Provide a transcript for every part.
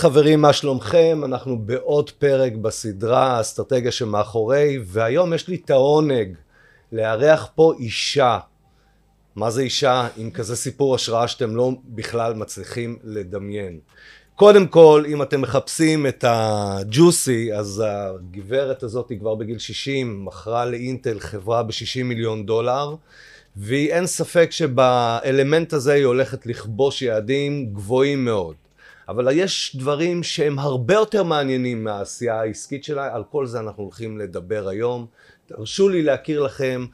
חברים, מה שלומכם? אנחנו בעוד פרק בסדרה האסטרטגיה שמאחורי, והיום יש לי את העונג לארח פה אישה. מה זה אישה עם כזה סיפור השראה שאתם לא בכלל מצליחים לדמיין. קודם כל, אם אתם מחפשים את הג'וסי, אז הגברת הזאת היא כבר בגיל 60, מכרה לאינטל חברה ב-60 מיליון דולר, והיא אין ספק שבאלמנט הזה היא הולכת לכבוש יעדים גבוהים מאוד. אבל יש דברים שהם הרבה יותר מעניינים מהעשייה העסקית שלה, על כל זה אנחנו הולכים לדבר היום. תרשו לי להכיר לכם,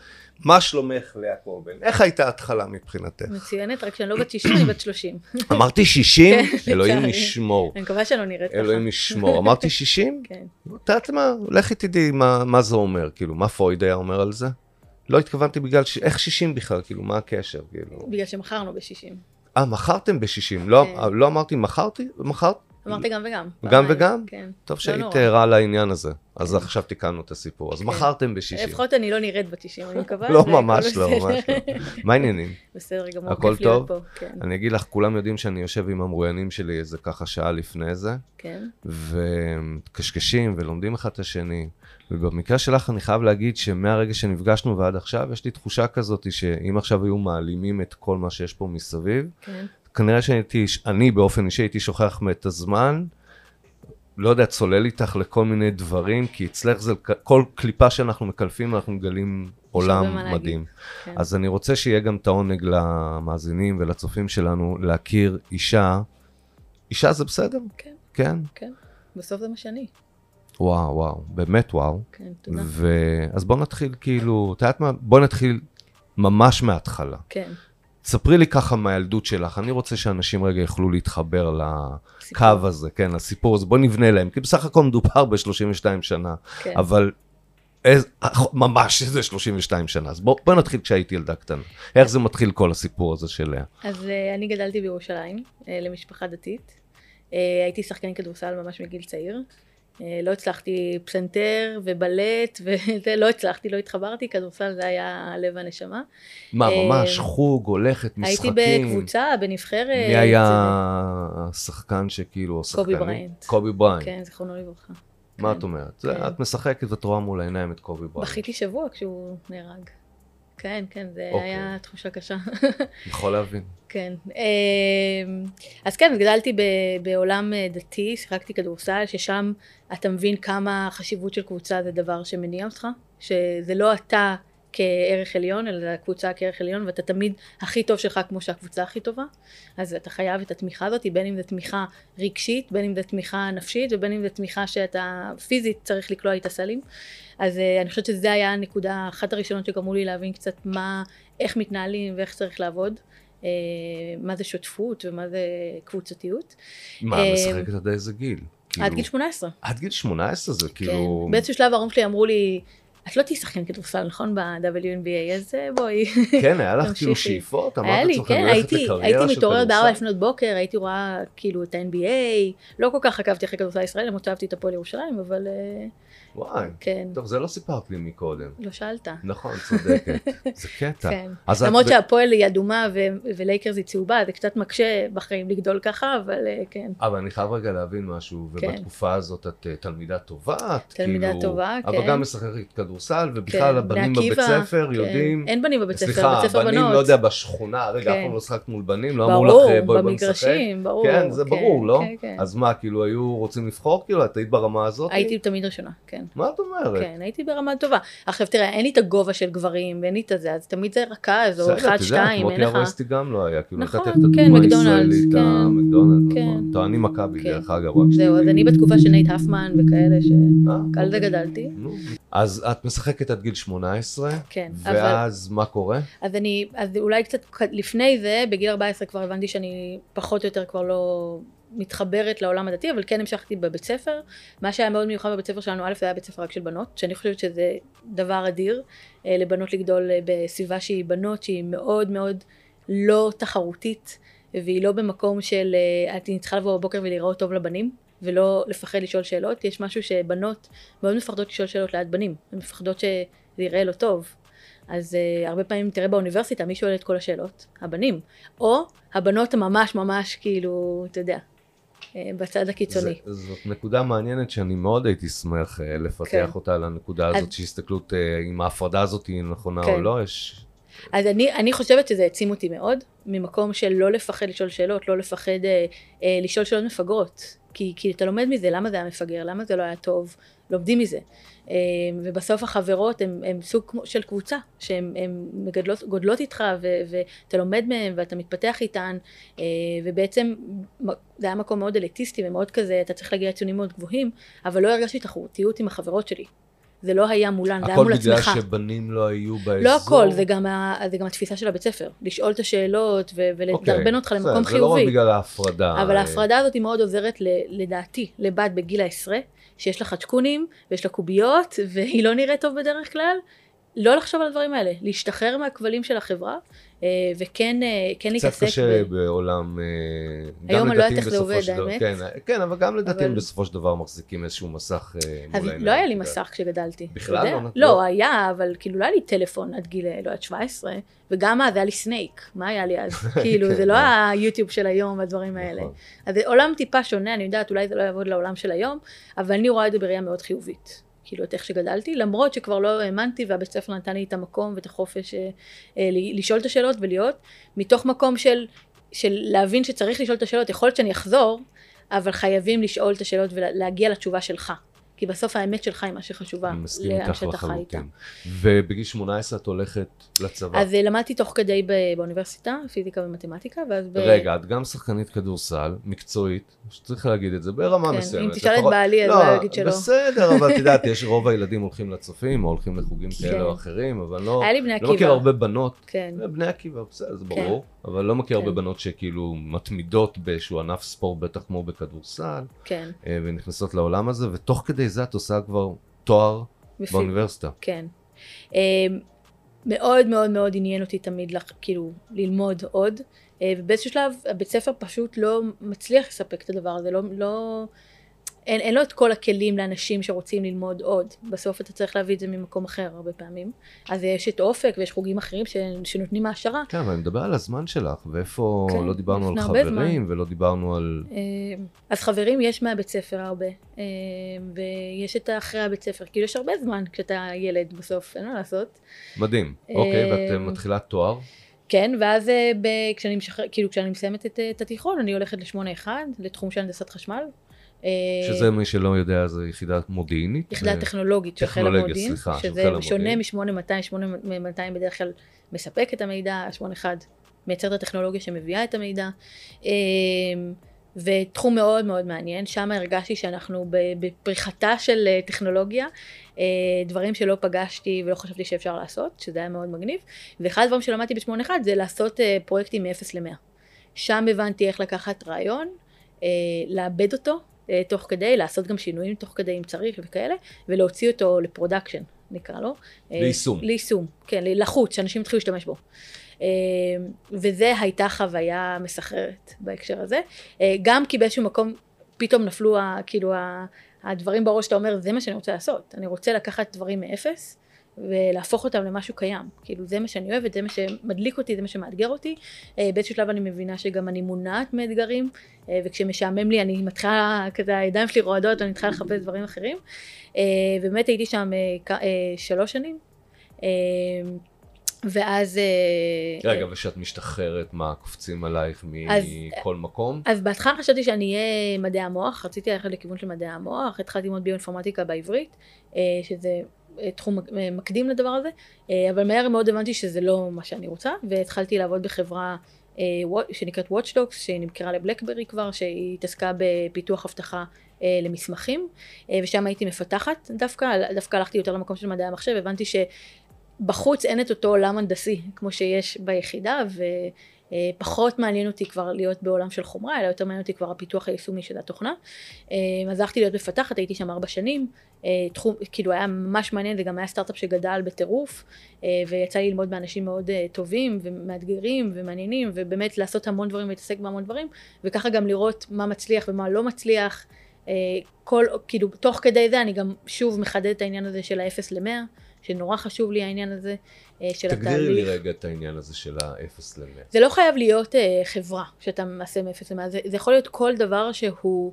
מה שלומך לאה קורבן? איך הייתה ההתחלה מבחינתך? מצוינת, רק שאני לא בת 60, אני בת 30. אמרתי 60? כן, אלוהים. ישמור. אני מקווה שאני לא נראית ככה. אלוהים ישמור. אמרתי 60? כן. את יודעת מה? לכי תדעי מה, זה אומר, כאילו, מה פרויד היה אומר על זה? לא התכוונתי בגלל, ש... איך 60 בכלל, כאילו, מה הקשר, כאילו? בגלל שמכרנו ב-60. אה, מכרתם ב-60, לא, כן. לא אמרתי מכרתי? מכרת? אמרתי גם וגם. גם וגם? כן. טוב לא שהיית. ערה לעניין הזה, אז כן. עכשיו תיקנו את הסיפור. אז כן. מכרתם ב-60. לפחות אני לא נראית בת 60, אני מקווה. לא, ממש לא. ממש לא. מה העניינים? בסדר גמור, הכל כיף להיות טוב? פה. כן, אני אגיד לך, כולם יודעים שאני יושב עם המרואיינים שלי איזה ככה שעה לפני זה, כן. וקשקשים ולומדים אחד את השני. ובמקרה שלך אני חייב להגיד שמהרגע שנפגשנו ועד עכשיו, יש לי תחושה כזאת שאם עכשיו היו מעלימים את כל מה שיש פה מסביב, כן. כנראה שהייתי, אני באופן אישי הייתי שוכח את הזמן, לא יודע, צולל איתך לכל מיני דברים, כי אצלך זה, כל קליפה שאנחנו מקלפים, אנחנו מגלים עולם. מדהים. כן. אז אני רוצה שיהיה גם את העונג למאזינים ולצופים שלנו להכיר אישה. אישה זה בסדר? כן, כן? כן. בסוף זה מה שאני. וואו, וואו, באמת וואו. כן, תודה. ו... אז בוא נתחיל כאילו, את יודעת מה? בוא נתחיל ממש מההתחלה. כן. ספרי לי ככה מהילדות שלך, אני רוצה שאנשים רגע יוכלו להתחבר סיפור. לקו הזה, כן, לסיפור הזה, בוא נבנה להם, כי בסך הכל מדובר ב-32 שנה, כן. אבל איז, ממש איזה 32 שנה, אז בוא, בוא נתחיל כשהייתי ילדה קטנה. איך זה מתחיל כל הסיפור הזה של לאה? אז אה, אני גדלתי בירושלים, אה, למשפחה דתית. אה, הייתי שחקנית כדורסל ממש מגיל צעיר. אה, לא הצלחתי פסנתר ובלט, ולא הצלחתי, לא התחברתי, כדורסל זה היה לב הנשמה. מה, אה, ממש חוג, הולכת, משחקים? הייתי בקבוצה, בנבחרת. מי היה השחקן שכאילו, או קובי? בריינט. קובי בריינט. כן, זיכרונו לברכה. מה כן. את אומרת? כן. את משחקת ואת רואה מול העיניים את קובי בריינט. בכיתי שבוע כשהוא נהרג. כן, כן, זה אוקיי. היה תחושה קשה. יכול להבין. כן. אמ, אז כן, גדלתי ב- בעולם אה, דתי, שיחקתי כדורסל, ששם אתה מבין כמה החשיבות של קבוצה זה דבר שמניע אותך, שזה לא אתה כערך עליון, אלא הקבוצה כערך עליון, ואתה תמיד הכי טוב שלך כמו שהקבוצה הכי טובה. אז אתה חייב את התמיכה הזאת, בין אם זו תמיכה רגשית, בין אם זו תמיכה נפשית, ובין אם זו תמיכה שאתה פיזית צריך לקלוע איתה סלים. אז אה, אני חושבת שזה היה הנקודה, אחת הראשונות שגרמו לי להבין קצת מה, איך מתנהלים ואיך צריך לעבוד. אה, מה זה שותפות ומה זה קבוצתיות. מה, אה, משחקת עד איזה גיל? עד כאילו- גיל 18. עד גיל 18 זה כן. כאילו... באיזשהו שלב ההורים שלי אמרו לי, את לא תהיי שחקנית כדורסל, נכון? ב-WNBA, אז אה, בואי. כן, היה לך כאילו. שאיפות? היה אמרת לי, לעצמך, כן, אני הולכת הייתי, לקריירה הייתי של מתעוררת בארבע? לפנות בוקר, הייתי רואה כאילו את ה-NBA, לא כל כך עקבתי אחרי כדורסל ישראל, למרות שאהבתי את הפועל ירושלים, אבל אה, וואי, כן, טוב, זה לא סיפרת לי מקודם. לא שאלת. נכון, צודקת. זה קטע. כן. את למרות ב- שהפועל היא אדומה ו- ולייקרס היא צהובה, זה קצת מקשה בחיים לגדול ככה, אבל אה, כן. אבל אני חייב רגע להבין משהו, כן. ובתקופה הזאת את אה, תלמידה טובה, את תלמידה כאילו... טובה, אבל כן. גם משחקת כדורסל, ובכלל כן, הבנים בני בבית ספר כן. יודעים... אין בנים בבית ספר, סליחה, בית ספר הבנים, בנות. לא יודע, בשכונה, רגע, אף כן. פעם לא שחקת מול בנים, לא אמרו לך, אה, בואי בוא נשחק? במגרשים, ברור. כן, זה ברור, לא? כן, כן. אז מה, כאילו, היו רוצים לבחור? כאילו, את היית ברמה הזאת? הייתי תמיד ראשונה, כן. מה את אומרת? כן, הייתי ברמה טובה. עכשיו תראה, אין לי את הגובה של גברים, ואין לי את הזה, אז תמיד זה רכז, או אחד, שתיים, אין לך... ארסטי גם לא היה, כאילו נכון, נתת את כן, הדוגמה מקדונלדס, הישראלית, כן, המקדונלדס, כן. נכון. טוענים מכבי, כן. דרך אגב, רק זהו, אז. אני בתקופה של נייט הפמן וכאלה, שעל זה. גדלתי. אז את משחקת עד גיל 18, כן, אבל... ואז מה קורה? אז אני, אז אולי קצת לפני זה, בגיל 14 כבר הבנתי שאני פחות או יותר כבר לא מתחברת לעולם הדתי, אבל כן המשכתי בבית ספר. מה שהיה מאוד מיוחד בבית ספר שלנו, א', זה היה בית ספר רק של בנות, שאני חושבת שזה דבר אדיר, אה, לבנות לגדול אה, בסביבה שהיא בנות, שהיא מאוד מאוד לא תחרותית, והיא לא במקום של אה, אני צריכה לבוא בבוקר ולהיראות טוב לבנים. ולא לפחד לשאול שאלות, יש משהו שבנות מאוד מפחדות לשאול שאלות ליד בנים, הן מפחדות שזה ייראה לא טוב. אז uh, הרבה פעמים תראה באוניברסיטה מי שואל את כל השאלות? הבנים. או הבנות הממש ממש כאילו, אתה יודע, אה, בצד הקיצוני. זה, זאת נקודה מעניינת שאני מאוד הייתי שמח אה, לפתח כן. אותה על הנקודה הזאת, אז- שהסתכלות, אה, אם ההפרדה הזאת היא נכונה או כן. לא, יש... אז אני, אני חושבת שזה העצים אותי מאוד, ממקום של לא לפחד לשאול שאלות, לא לפחד אה, אה, לשאול שאלות מפגרות. כי, כי אתה לומד מזה, למה זה היה מפגר, למה זה לא היה טוב, לומדים מזה. אה, ובסוף החברות הן סוג של קבוצה, שהן מגדלות, גודלות איתך, ו, ואתה לומד מהן, ואתה מתפתח איתן, אה, ובעצם זה היה מקום מאוד אליטיסטי ומאוד כזה, אתה צריך להגיע לציונים מאוד גבוהים, אבל לא הרגשתי תחרותיות עם החברות שלי. זה לא היה מולן, זה היה הכל מול בגלל עצמך. שבנים לא היו באזור. לא הכל, זה גם, ה, זה גם התפיסה של הבית ספר. לשאול את השאלות ו- אוקיי, ולדרבן אותך בסדר, למקום זה לא רק חיובי. בגלל ההפרדה. אבל אה, ההפרדה הזאת היא מאוד עוזרת ל- לדעתי לבת בגיל העשרה, שיש לה חדשקונים ויש לה קוביות והיא לא נראית טוב בדרך כלל. לא לחשוב על הדברים האלה, להשתחרר מהכבלים של החברה וכן אה, כן קצת להתעסק קשה ב... בעולם, אה, גם לא לדתיים זה בסופו עובד, של דבר. כן, כן, אבל גם לדתיים אבל- בסופו של דבר מחזיקים איזשהו מסך אה, מול אז העיניים. לא היה לי. מסך כשגדלתי. בכלל? לא נתנו? לא, היה, אבל כאילו לא היה לי טלפון עד גיל, לא עד 17, וגם אז היה לי סנייק, מה היה לי אז? כאילו, זה לא כן. היוטיוב של היום והדברים האלה. נכון. אז זה עולם טיפה שונה, אני יודעת, אולי זה לא יעבוד לעולם של היום, אבל אני רואה את זה בראייה מאוד חיובית. כאילו, את איך שגדלתי, למרות שכבר לא האמנתי והבית ספר נתן לי את המקום ואת החופש אה, אה, לשאול את השאלות ולהיות, מתוך מקום של, של להבין שצריך לשאול את השאלות, יכול להיות שאני אחזור, אבל חייבים לשאול את השאלות ולהגיע לתשובה שלך. כי בסוף האמת שלך היא מה שחשובה אני מסכים איתך לחלוטין. ובגיל 18 את הולכת לצבא. אז אה, למדתי תוך כדי באוניברסיטה, פיזיקה ומתמטיקה, ואז ב... רגע, את גם שחקנית כדורסל, מקצועית, שצריך להגיד את זה, ברמה כן, מסוימת. אם תשאל את בעלי, אז לא, הוא יגיד שלא. בסדר, אבל את יודעת, יש רוב הילדים הולכים לצופים, או הולכים לחוגים כאלה כן. או אחרים, אבל לא... היה לי בני לא עקיבא. מכיר הרבה בנות, כן. בני עקיבא, בסדר, זה כן. ברור, אבל לא מכיר הרבה כן. בנות שכאילו מתמידות באיזשהו ענף ספורט, בטח כמו בכדורסל, כן. אה, ונכנסות לעולם הזה, ותוך כדי זה את עושה כבר תואר בפי- באוניברסיטה. כן. אה, מאוד מאוד מאוד עניין אותי תמיד לח- כאילו ללמוד עוד, אה, ובאיזשהו שלב הבית ספר פשוט לא מצליח לספק את הדבר הזה, לא, לא, אין, אין לו את כל הכלים לאנשים שרוצים ללמוד עוד, בסוף אתה צריך להביא את זה ממקום אחר הרבה פעמים, אז יש את אופק ויש חוגים אחרים ש, שנותנים העשרה, כן, אבל אני מדבר על הזמן שלך, ואיפה כן, לא דיברנו על חברים, ולא דיברנו על... אה, אז חברים יש מהבית ספר הרבה, אה, ויש את אחרי הבית ספר, כאילו יש הרבה זמן כשאתה ילד בסוף, אין מה לעשות. מדהים. אוקיי, ואת אה, אה, מתחילה תואר. כן, ואז ב, כשאני, משחר, כאילו, כשאני מסיימת את, את התיכון, אני הולכת לשמונה אחד, לתחום של הנדסת חשמל. אה, שזה מי שלא יודע, זה יחידה מודיעינית. יחידה ו- טכנולוגית של חיל המודיעין, שזה. שונה מ-8200, 8200 בדרך כלל מספק את המידע, 81 מייצר את הטכנולוגיה שמביאה את המידע. אה, ותחום מאוד מאוד מעניין, שם הרגשתי שאנחנו בפריחתה של אה, טכנולוגיה, אה, דברים שלא פגשתי ולא חשבתי שאפשר לעשות, שזה היה מאוד מגניב, ואחד הדברים שלמדתי ב-81 זה לעשות אה, פרויקטים מ-0 ל-100. שם הבנתי איך לקחת רעיון, אה, לעבד אותו אה, תוך כדי, לעשות גם שינויים תוך כדי אם צריך וכאלה, ולהוציא אותו ל production, נקרא לו. אה, ליישום. ליישום, כן, לחוץ, שאנשים יתחילו להשתמש בו. אה, וזה הייתה חוויה מסחררת בהקשר הזה. אה, גם כי באיזשהו מקום פתאום נפלו ה, כאילו הדברים בראש שאתה אומר, זה מה שאני רוצה לעשות. אני רוצה לקחת דברים מאפס ולהפוך אותם למשהו קיים. כאילו זה מה שאני אוהבת, זה מה שמדליק אותי, זה מה שמאתגר אותי. אה, באיזשהו שלב אני מבינה שגם אני מונעת מאתגרים, אה, וכשמשעמם לי אני מתחילה, כזה הידיים שלי רועדות ואני מתחילה לחפש דברים אחרים. אה, ובאמת הייתי שם שלוש שנים. ואז... רגע, וכשאת משתחררת, מה, קופצים עלייך מכל מקום? אז בהתחלה חשבתי שאני אהיה מדעי המוח, רציתי ללכת לכיוון של מדעי המוח, התחלתי ללמוד ביואינפורמטיקה בעברית, שזה תחום מק- אה, מקדים לדבר הזה, אה, אבל מהר מאוד הבנתי שזה לא מה שאני רוצה, והתחלתי לעבוד בחברה אה, שנקראת Watchdogs, שנמכרה לבלקברי כבר, שהיא התעסקה בפיתוח אבטחה אה, למסמכים, אה, ושם הייתי מפתחת דווקא, דווקא הלכתי יותר למקום של מדעי המחשב, הבנתי שבחוץ אין את אותו עולם הנדסי כמו שיש ביחידה, ו... אה, פחות מעניין אותי כבר להיות בעולם של חומרה, אלא יותר מעניין אותי כבר הפיתוח היישומי של התוכנה. אה, אז הלכתי להיות מפתחת, הייתי שם ארבע שנים, אה, תחום, כאילו היה ממש מעניין, זה גם היה סטארט-אפ שגדל בטירוף, ויצא לי ללמוד מאנשים מאוד טובים ומאתגרים ומעניינים, ובאמת לעשות המון דברים ולהתעסק בהמון דברים, וככה גם לראות מה מצליח ומה לא מצליח. כל, כאילו, תוך כדי זה אני גם שוב מחדדת את העניין הזה של ה-0 ל-100, שנורא חשוב לי העניין הזה אה, של התהליך. תגדירי לי רגע את העניין הזה של ה-0 ל-100. זה לא חייב להיות אה, חברה שאתה מעשה מ-0 ל-100, זה, זה יכול להיות כל דבר שהוא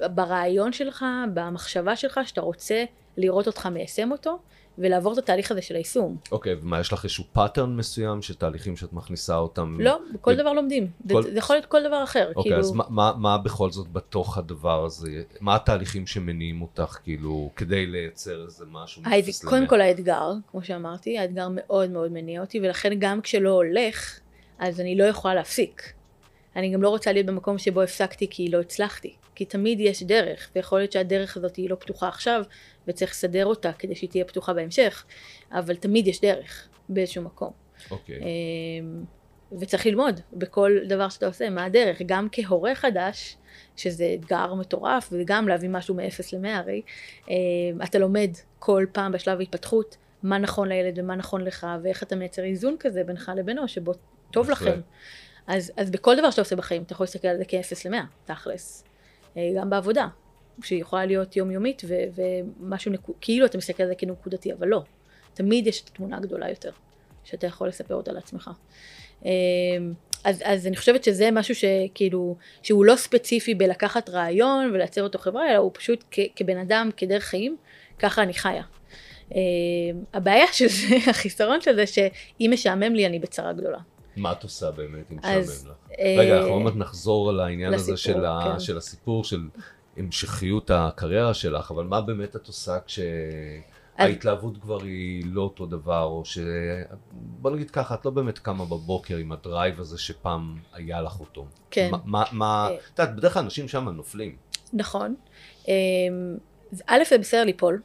ברעיון שלך, במחשבה שלך, שאתה רוצה לראות אותך מיישם אותו, ולעבור את התהליך הזה של היישום. אוקיי, ומה, יש לך איזשהו pattern מסוים של תהליכים שאת מכניסה אותם? לא, כל ו- דבר לומדים. כל- זה, זה יכול להיות כל דבר אחר. אוקיי, כאילו, אז מה, מה, מה בכל זאת בתוך הדבר הזה? מה התהליכים שמניעים אותך, כאילו, כדי לייצר איזה משהו מ-0 קודם ל-100? כל האתגר, כמו שאמרתי, האתגר מאוד מאוד מניע אותי, ולכן גם כשלא הולך, אז אני לא יכולה להפסיק. אני גם לא רוצה להיות במקום שבו הפסקתי כי לא הצלחתי. כי תמיד יש דרך, ויכול להיות שהדרך הזאת היא לא פתוחה עכשיו, וצריך לסדר אותה כדי שהיא תהיה פתוחה בהמשך, אבל תמיד יש דרך באיזשהו מקום. אוקיי. אמ, וצריך ללמוד בכל דבר שאתה עושה, מה הדרך. גם כהורה חדש, שזה אתגר מטורף, וגם להביא משהו מ-0 ל-100 הרי, אמ, אתה לומד כל פעם בשלב ההתפתחות, מה נכון לילד ומה נכון לך, ואיך אתה מייצר איזון כזה בינך לבינו, שבו טוב. לכם. אז, אז בכל דבר שאתה עושה בחיים, אתה יכול להסתכל על זה כ-0 ל-100, תכלס. אה, גם בעבודה, שהיא יכולה להיות יומיומית, ו- ומשהו, נקו- כאילו אתה מסתכל על זה כנקודתי, אבל לא. תמיד יש את התמונה הגדולה יותר, שאתה יכול לספר אותה לעצמך. אה, אז, אז אני חושבת שזה משהו שכאילו, שהוא לא ספציפי בלקחת רעיון ולייצר אותו חברה, אלא הוא פשוט כ- כבן אדם, כדרך חיים, ככה אני חיה. Uh, הבעיה של זה, החיסרון של זה, שאם משעמם לי, אני בצרה גדולה. מה את עושה באמת אם משעמם לך? אה, רגע, אנחנו עוד מעט נחזור על העניין הזה של. כן. של הסיפור, של המשכיות הקריירה שלך, אבל מה באמת את עושה כשההתלהבות כבר היא לא אותו דבר, או ש... בוא נגיד ככה, את לא באמת קמה בבוקר עם הדרייב הזה שפעם היה לך אותו. כן. מה- אה. את יודעת, בדרך כלל אנשים שם נופלים. נכון. אמ, א', זה בסדר ליפול.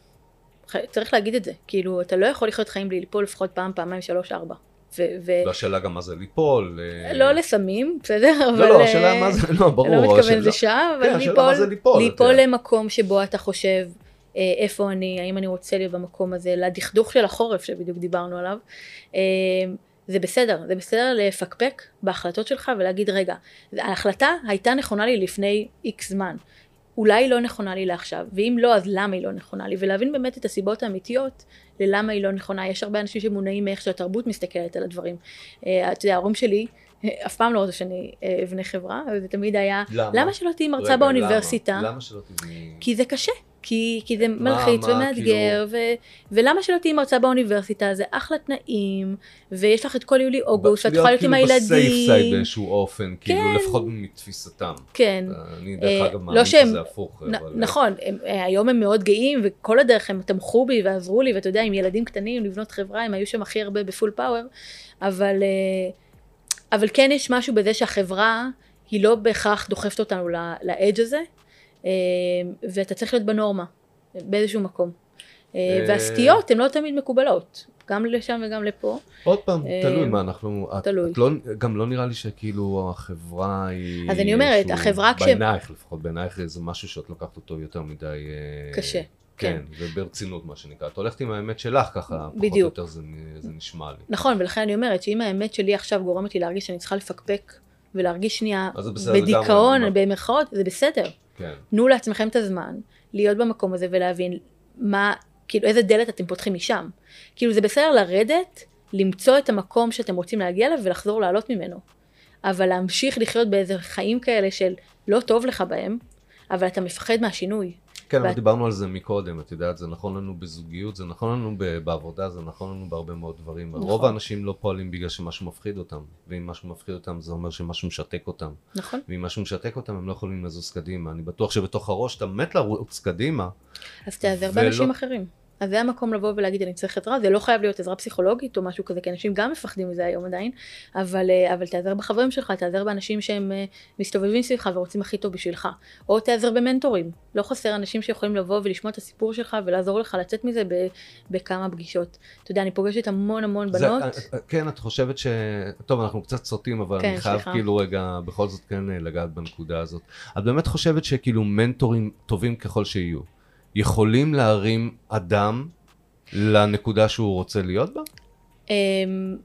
צריך להגיד את זה. כאילו, אתה לא יכול לחיות חיים בלי ליפול לפחות פעם, פעמיים, שלוש, ארבע. ו- והשאלה גם מה זה ליפול. אה, לא לסמים, בסדר? אבל... לא, לא, אה, השאלה מה זה, לא, ברור. אני לא השאלה- לשם, אבל כן, ליפול, ליפול יודע. למקום שבו אתה חושב אה, איפה אני, האם אני רוצה להיות במקום הזה, לדכדוך של החורף שבדיוק דיברנו עליו. אה, זה בסדר, זה בסדר לפקפק בהחלטות שלך ולהגיד רגע, ההחלטה הייתה נכונה לי לפני איקס זמן, אולי היא לא נכונה לי לעכשיו, ואם לא אז למה היא לא נכונה לי, ולהבין באמת את הסיבות האמיתיות ללמה היא לא נכונה, יש הרבה אנשים שמונעים מאיך שהתרבות מסתכלת על הדברים. אה, אתה יודע, ההורים שלי אף פעם לא רצו שאני אה, אבנה חברה, וזה תמיד היה, למה? למה שלא תהיי מרצה רגע, באוניברסיטה? למה? למה שלא תבני... כי זה קשה, כי, כי זה מלחיץ מה, ומאתגר, ו, ולמה שלא תהיי מרצה באוניברסיטה, זה אחלה תנאים, ויש לך את כל יולי אוגוסט, ואת יכולה להיות עם להיות כאילו בסייף סייד הילדים. באיזשהו אופן, כאילו כן. לפחות מתפיסתם. כן, אני אה, דרך אגב לא מאמין שזה הפוך. נכון, אה, היום הם מאוד גאים, וכל הדרך הם תמכו בי ועזרו לי, ואתה יודע, עם ילדים קטנים, לבנות חברה, הם היו שם הכי הרבה בפול פאוור, אבל, אה, אבל כן יש משהו בזה שהחברה, היא לא בהכרח דוחפת אותנו לאדג' הזה, אה, ואתה צריך להיות בנורמה, באיזשהו מקום. אה, אה, והסטיות הן לא תמיד מקובלות, גם לשם וגם לפה. עוד פעם, תלוי מה אנחנו... תלוי. את לא- גם לא נראה לי שכאילו החברה היא... אז אני אומרת, החברה כש- בעינייך לפחות, בעינייך זה משהו שאת לוקחת אותו יותר מדי... קשה, כן, וברצינות מה שנקרא. את הולכת עם האמת שלך ככה, פחות או. יותר זה זה נשמע לי. נכון, ולכן אני אומרת שאם האמת שלי עכשיו גורמת לי להרגיש שאני צריכה לפקפק ולהרגיש שנייה בדיכאון, לגמרי. במרכאות, זה בסדר. כן. תנו לעצמכם את הזמן להיות במקום הזה ולהבין מה, כאילו איזה דלת אתם פותחים משם. כאילו זה בסדר לרדת, למצוא את המקום שאתם רוצים להגיע אליו ולחזור לעלות ממנו. אבל להמשיך לחיות באיזה חיים כאלה של לא טוב לך בהם, אבל אתה מפחד מהשינוי. כן, אבל דיברנו על זה מקודם, את יודעת, זה נכון לנו בזוגיות, זה נכון לנו בעבודה, זה נכון לנו בהרבה מאוד דברים. נכון. רוב האנשים לא פועלים בגלל שמשהו מפחיד אותם, ואם משהו מפחיד אותם זה אומר שמשהו משתק אותם. נכון? ואם משהו משתק אותם הם לא יכולים לזוז קדימה. אני בטוח שבתוך הראש אתה מת לרוץ קדימה. אז תיעזר ולא- באנשים אחרים. אז זה המקום לבוא ולהגיד אני צריך עזרה, זה לא חייב להיות עזרה פסיכולוגית או משהו כזה, כי אנשים גם מפחדים מזה היום עדיין, אבל, אה, אבל תיעזר בחברים שלך, תיעזר באנשים שהם אה, מסתובבים סביבך ורוצים הכי טוב בשבילך, או תיעזר במנטורים, לא חסר אנשים שיכולים לבוא ולשמוע את הסיפור שלך ולעזור לך לצאת מזה ב, בכמה פגישות. אתה יודע, אני פוגשת המון המון זה- בנות, אה, כן, את חושבת ש... טוב, אנחנו קצת סוטים, אבל כן, אני חייב סליחה. כאילו רגע בכל זאת כן לגעת בנקודה הזאת. את באמת חושבת שכאילו מנטורים טובים ככל שיהיו, יכולים להרים אדם לנקודה שהוא רוצה להיות בה? אמ,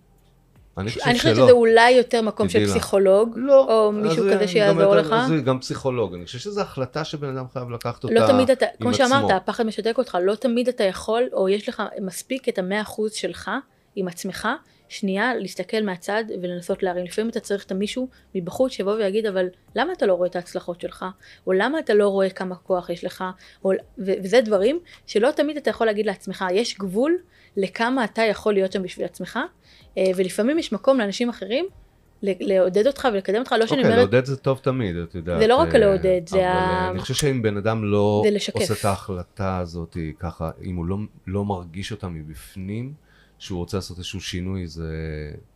אני חושב אני חושבת שלא. שזה אולי יותר מקום של. פסיכולוג, לא. או מישהו זה כזה שיעזור לך. זה גם פסיכולוג. אני חושב שזו החלטה שבן אדם חייב לקחת אותה לא תמיד אתה, כמו שאמרת. הפחד משתק אותך, לא תמיד אתה יכול, או יש לך מספיק את המאה אחוז שלך עם עצמך, שנייה להסתכל מהצד ולנסות להרים. לפעמים אתה צריך את המישהו מבחוץ שיבוא ויגיד, אבל למה אתה לא רואה את ההצלחות שלך? או למה אתה לא רואה כמה כוח יש לך? או, ו- וזה דברים שלא תמיד אתה יכול להגיד לעצמך, יש גבול לכמה אתה יכול להיות שם בשביל עצמך, אה, ולפעמים יש מקום לאנשים אחרים לעודד אותך ולקדם אותך, לא שאני אוקיי, אומרת, לעודד זה טוב תמיד, את יודעת. זה לא רק אה, לעודד, זה אבל ה- אה, אני חושב שאם בן אדם לא. עושה את ההחלטה הזאת ככה, אם הוא לא- לא מרגיש אותה מבפנים, שהוא רוצה לעשות איזשהו שינוי, זה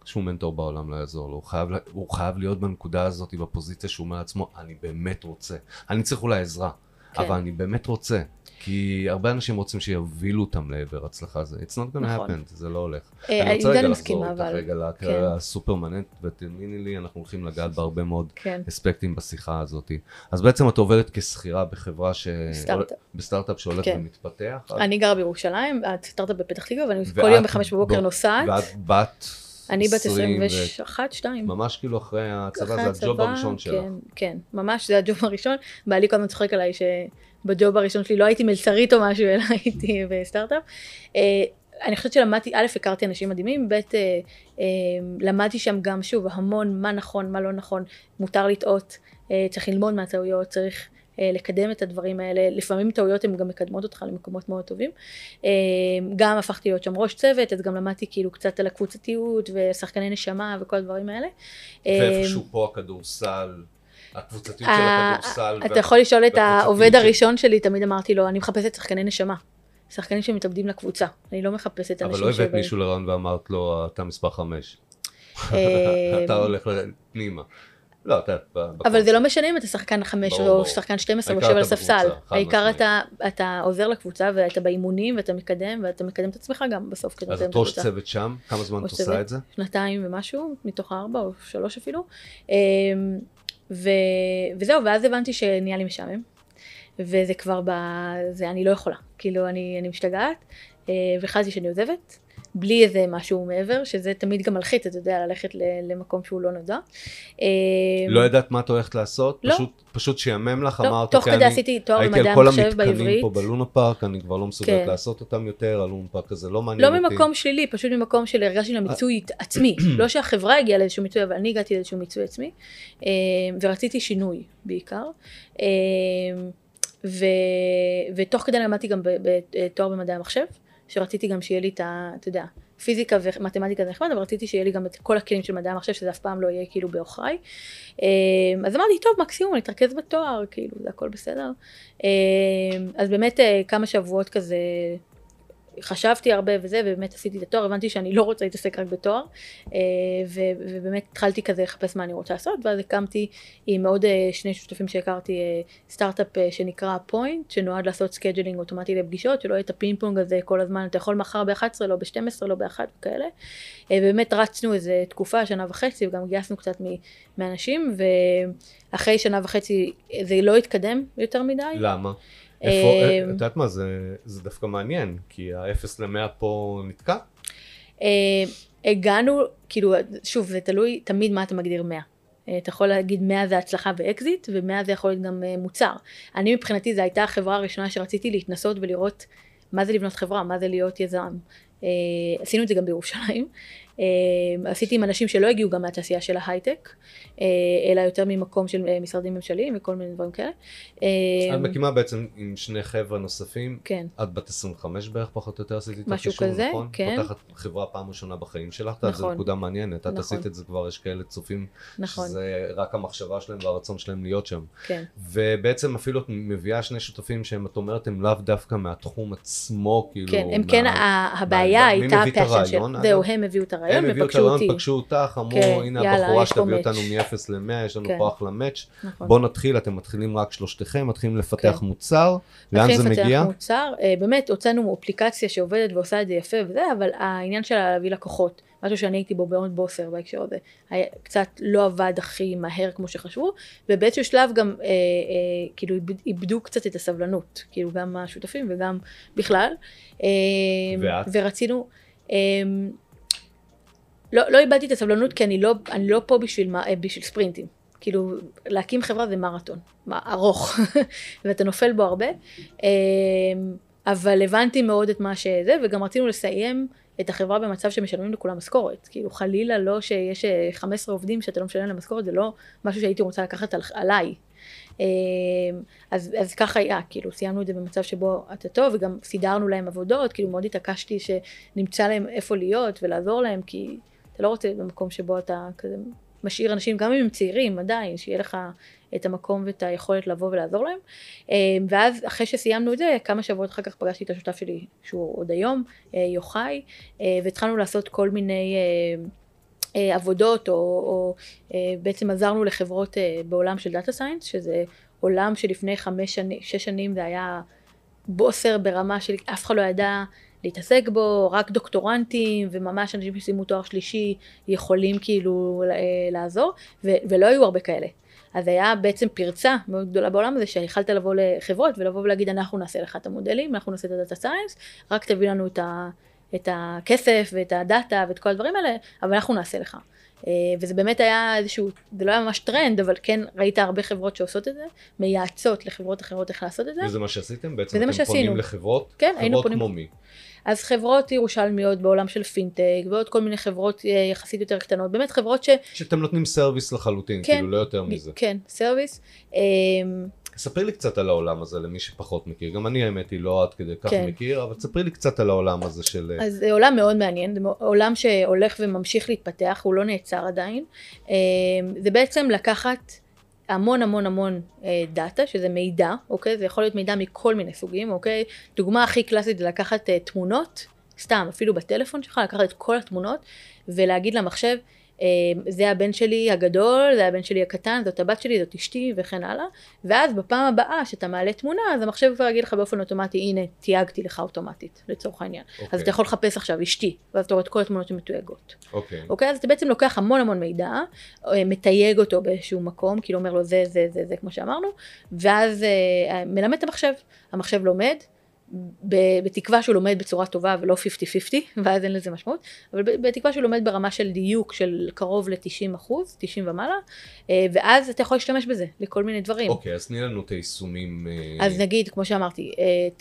שום מנטור בעולם לא יעזור לו. הוא חייב, הוא חייב להיות בנקודה הזאת, בפוזיציה שהוא אומר לעצמו, אני באמת רוצה. אני צריך אולי עזרה, כן. אבל אני באמת רוצה. כי הרבה אנשים רוצים שיובילו אותם לעבר הצלחה, זה it's not gonna נכון. happen, זה לא הולך. אה, אני רוצה זה רגע לחזור אבל... רגע כן. לקריירה הסופרמנט, ותאמיני לי, אנחנו הולכים לגעת בהרבה מאוד כן, אספקטים בשיחה הזאת. אז בעצם את עובדת כשכירה בחברה ש... סטארט-אפ. בסטארט-אפ שהולך כן. ומתפתח. את- אני גרה בירושלים, הסטארט-אפ בפתח תקווה, ואני כל יום בחמש בבוקר נוסעת. ואת בת... אני בת 20 ו- 21, 2. ממש כאילו אחרי הצבא, זה הג'וב הראשון שלך. כן, כן, ממש זה הג'וב הראשון. בעלי כל הזמן צוחק עליי שבג'וב הראשון שלי לא הייתי מלצרית או משהו, אלא הייתי בסטארט-אפ. אה, אני חושבת שלמדתי, א', הכרתי אנשים מדהימים, ב', אה, אה, למדתי שם גם, שוב, המון מה נכון, מה לא נכון, מותר לטעות, אה, צריך ללמוד מהטעויות, צריך לקדם את הדברים האלה, לפעמים טעויות הן גם מקדמות אותך למקומות מאוד טובים. אה, גם הפכתי להיות שם ראש צוות, אז גם למדתי כאילו קצת על הקבוצתיות ושחקני נשמה וכל הדברים האלה. אה, ואיפשהו פה הכדורסל, הקבוצתיות של הכדורסל. אתה יכול לשאול את העובד הראשון שלי, תמיד אמרתי לו, אני מחפשת שחקני נשמה. שחקנים שמתאבדים לקבוצה. אני לא מחפשת אבל אנשים לא הבאת. מישהו לרעיון ואמרת לו, אתה מספר חמש. אה, אתה הולך פנימה. לא, אתה... אבל זה לא משנה אם אתה שחקן חמש או. שחקן 12 העיקר ויושב על חד העיקר. אתה, עוזר לקבוצה ואתה באימונים ואתה מקדם ואתה מקדם את עצמך גם בסוף אז מקדם את את ראש. צוות שם, כמה זמן את עושה. את זה? שנתיים ומשהו, מתוך הארבע או שלוש אפילו. אמ. וזהו, ואז הבנתי שנהיה לי משעמם. וזה כבר ב... זה אני לא יכולה. כאילו, אני, אני משתגעת. אה, והחלטתי שאני עוזבת. בלי איזה משהו מעבר, שזה תמיד גם מלחיץ, אתה יודע, ללכת למקום שהוא לא נודע. אמ, לא ידעת מה את הולכת לעשות? לא. פשוט- פשוט שיאמם לך, לא, אמרת, תוך "אוקיי, כדי אני עשיתי תואר הייתי במדעי על כל המחשב המתקנים בעברית. פה בלונה פארק, אני כבר לא מסוגלת כן. לעשות אותם יותר, הלונה פארק הזה לא מעניין לא אותי. ממקום שלילי, פשוט ממקום של הרגשתי למיצוי עצמי. לא שהחברה הגיעה לאיזשהו מיצוי, אבל אני הגעתי לאיזשהו מיצוי עצמי. אה, ורציתי שינוי בעיקר. אה, ו, ותוך כדי למדתי גם בתואר במדעי המחשב, שרציתי גם שיהיה לי את ה... אתה יודע, פיזיקה ומתמטיקה זה נחמד, אבל רציתי שיהיה לי גם את כל הכלים של מדעי המחשב, שזה אף פעם לא יהיה כאילו בעוכריי. אה, אז אמרתי, טוב, מקסימום, אני אתרכז בתואר, כאילו, זה הכל בסדר. אה, אז באמת אה, כמה שבועות כזה חשבתי הרבה וזה, ובאמת עשיתי את התואר, הבנתי שאני לא רוצה להתעסק רק בתואר, אה, ובאמת התחלתי כזה לחפש מה אני רוצה לעשות, ואז הקמתי עם עוד אה, שני שותפים שהכרתי אה, סטארט-אפ שנקרא פוינט, שנועד לעשות scheduling אוטומטי לפגישות, שלא יהיה את הפינג פונג הזה כל הזמן, אתה יכול מחר ב-11, לא ב-12, לא ב-1 וכאלה. באמת רצנו איזה תקופה, שנה וחצי, וגם גייסנו קצת מאנשים, ואחרי שנה וחצי זה לא התקדם יותר מדי. למה? אה, איפה, את יודעת מה, זה זה דווקא מעניין, כי ה-0 ל-100 פה נתקע. אה, הגענו, כאילו, שוב, זה תלוי תמיד מה אתה מגדיר 100. אה, אתה יכול להגיד 100 זה הצלחה באקזיט, ו-100 זה יכול להיות גם אה, מוצר. אני מבחינתי, זו הייתה החברה הראשונה שרציתי להתנסות ולראות מה זה לבנות חברה, מה זה להיות יזם. אה, עשינו את זה גם בירושלים. אה, עשיתי עם אנשים שלא הגיעו גם מהתעשייה של ההייטק, אה, אלא יותר ממקום של אה, משרדים ממשליים וכל מיני דברים כאלה. את מקימה בעצם עם שני חבר'ה נוספים, כן. את בת 25 בערך פחות או יותר עשית את משהו החישוב, כזה, נכון? כן. פותחת חברה פעם ראשונה בחיים שלך, את יודעת, זו נכון. נקודה מעניינת, את נכון. עשית את זה כבר, יש כאלה צופים, נכון, שזה רק המחשבה שלהם והרצון שלהם להיות שם. כן. ובעצם אפילו את מביאה שני שותפים שהם, את אומרת, הם לאו דווקא מהתחום עצמו, כאילו, כן, הם מה- כן, הבעיה הייתה את הפאשן הרעיון, של... זהו? הם הביאו את הרעיון הם הביאו את הרעיון. פגשו אותך, אמרו, כן, הנה יאללה, הבחורה שתביא מאץ'." אותנו מ-0 ל-100, יש לנו כן. פה אחלה מאץ'. נכון. בואו נתחיל, אתם מתחילים רק שלושתכם, מתחילים לפתח כן. מוצר, לאן מתחילים זה לפתח מגיע? מוצר, אה, באמת הוצאנו אפליקציה שעובדת ועושה את זה יפה וזה, אבל העניין שלה להביא לקוחות, משהו שאני הייתי בו מאוד בוסר בהקשר הזה, היה, קצת לא עבד הכי מהר כמו שחשבו, ובאיזשהו שלב גם אה, אה, כאילו איבד- איבדו קצת את הסבלנות, כאילו גם השותפים וגם בכלל, אה, ואת? ורצינו, אה, לא, לא איבדתי את הסבלנות כי אני לא, אני לא פה בשביל, מה- אה, בשביל ספרינטים. כאילו, להקים חברה זה מרתון, ארוך, ואתה נופל בו הרבה. אה, אבל הבנתי מאוד את מה שזה, וגם רצינו לסיים את החברה במצב שמשלמים לכולם משכורת. כאילו, חלילה לא שיש אה, 15 עובדים שאתה לא משלם להם משכורת, זה לא משהו שהייתי רוצה לקחת על, עליי. אה, אז, אז ככה היה, כאילו, סיימנו את זה במצב שבו אתה טוב, וגם סידרנו להם עבודות, כאילו, מאוד התעקשתי שנמצא להם איפה להיות ולעזור להם, כי אתה לא רוצה במקום שבו אתה כזה משאיר אנשים, גם אם הם צעירים עדיין, שיהיה לך את המקום ואת היכולת לבוא ולעזור להם. אה, ואז אחרי שסיימנו את זה, כמה שבועות אחר כך פגשתי את השותף שלי, שהוא עוד היום, אה, יוחאי, אה, והתחלנו לעשות כל מיני עבודות, או, או בעצם עזרנו לחברות בעולם של data science, שזה עולם שלפני חמש שנים, שש שנים זה היה בוסר ברמה של אף אחד לא ידע להתעסק בו, רק דוקטורנטים וממש אנשים שסיימו תואר שלישי יכולים כאילו אה, לעזור, ו- ולא היו הרבה כאלה. אז היה בעצם פרצה מאוד גדולה בעולם הזה שיכלת לבוא לחברות ולבוא ולהגיד אנחנו נעשה לך את המודלים, אנחנו נעשה את ה data science, רק תביא לנו את, ה- את הכסף ואת ה data ואת כל הדברים האלה, אבל אנחנו נעשה לך. אה, וזה באמת היה איזשהו, זה לא היה ממש טרנד, אבל כן ראית הרבה חברות שעושות את זה, מייעצות לחברות אחרות איך לעשות את זה. וזה מה שעשיתם? בעצם אתם פונים שעשינו. לחברות? כן, היינו חברות פונים- כמו מי? אז חברות ירושלמיות בעולם של פינטק, ועוד כל מיני חברות אה, יחסית יותר קטנות, באמת חברות ש... שאתם נותנים service לחלוטין, כן. כאילו לא יותר מזה. כן, סרוויס. אה, ספרי לי קצת על העולם הזה למי שפחות מכיר, גם אני האמת היא לא עד כדי כך כן. מכיר, אבל ספרי לי קצת על העולם הזה של... אז זה עולם מאוד מעניין, זה עולם שהולך וממשיך להתפתח, הוא לא נעצר עדיין. אה, זה בעצם לקחת המון המון המון אה, דאטה, שזה מידע, אוקיי? זה יכול להיות מידע מכל מיני סוגים, אוקיי? דוגמה הכי קלאסית זה לקחת אה, תמונות, סתם, אפילו בטלפון שלך, לקחת את כל התמונות ולהגיד למחשב, אה, זה הבן שלי הגדול, זה הבן שלי הקטן, זאת הבת שלי, זאת אשתי וכן הלאה. ואז בפעם הבאה שאתה מעלה תמונה, אז המחשב כבר יגיד לך באופן אוטומטי, הנה, תייגתי לך אוטומטית, לצורך העניין. אז אוקיי. אתה יכול לחפש עכשיו אשתי, ואז אתה רואה את כל התמונות שמתויגות. אוקיי. אוקיי? אז אתה בעצם לוקח המון המון מידע, אה, מתייג אותו באיזשהו מקום, כאילו אומר לו זה, זה, זה, זה, כמו שאמרנו, ואז אה, מלמד את המחשב. המחשב לומד, בתקווה שהוא לומד בצורה טובה ולא 50-50, ואז אין לזה משמעות, אבל בתקווה שהוא לומד ברמה של דיוק של קרוב ל-90 אחוז, 90 ומעלה, אה, ואז אתה יכול להשתמש בזה לכל מיני דברים. אוקיי, אז תני לנו את היישומים. אה, אז נגיד, כמו שאמרתי,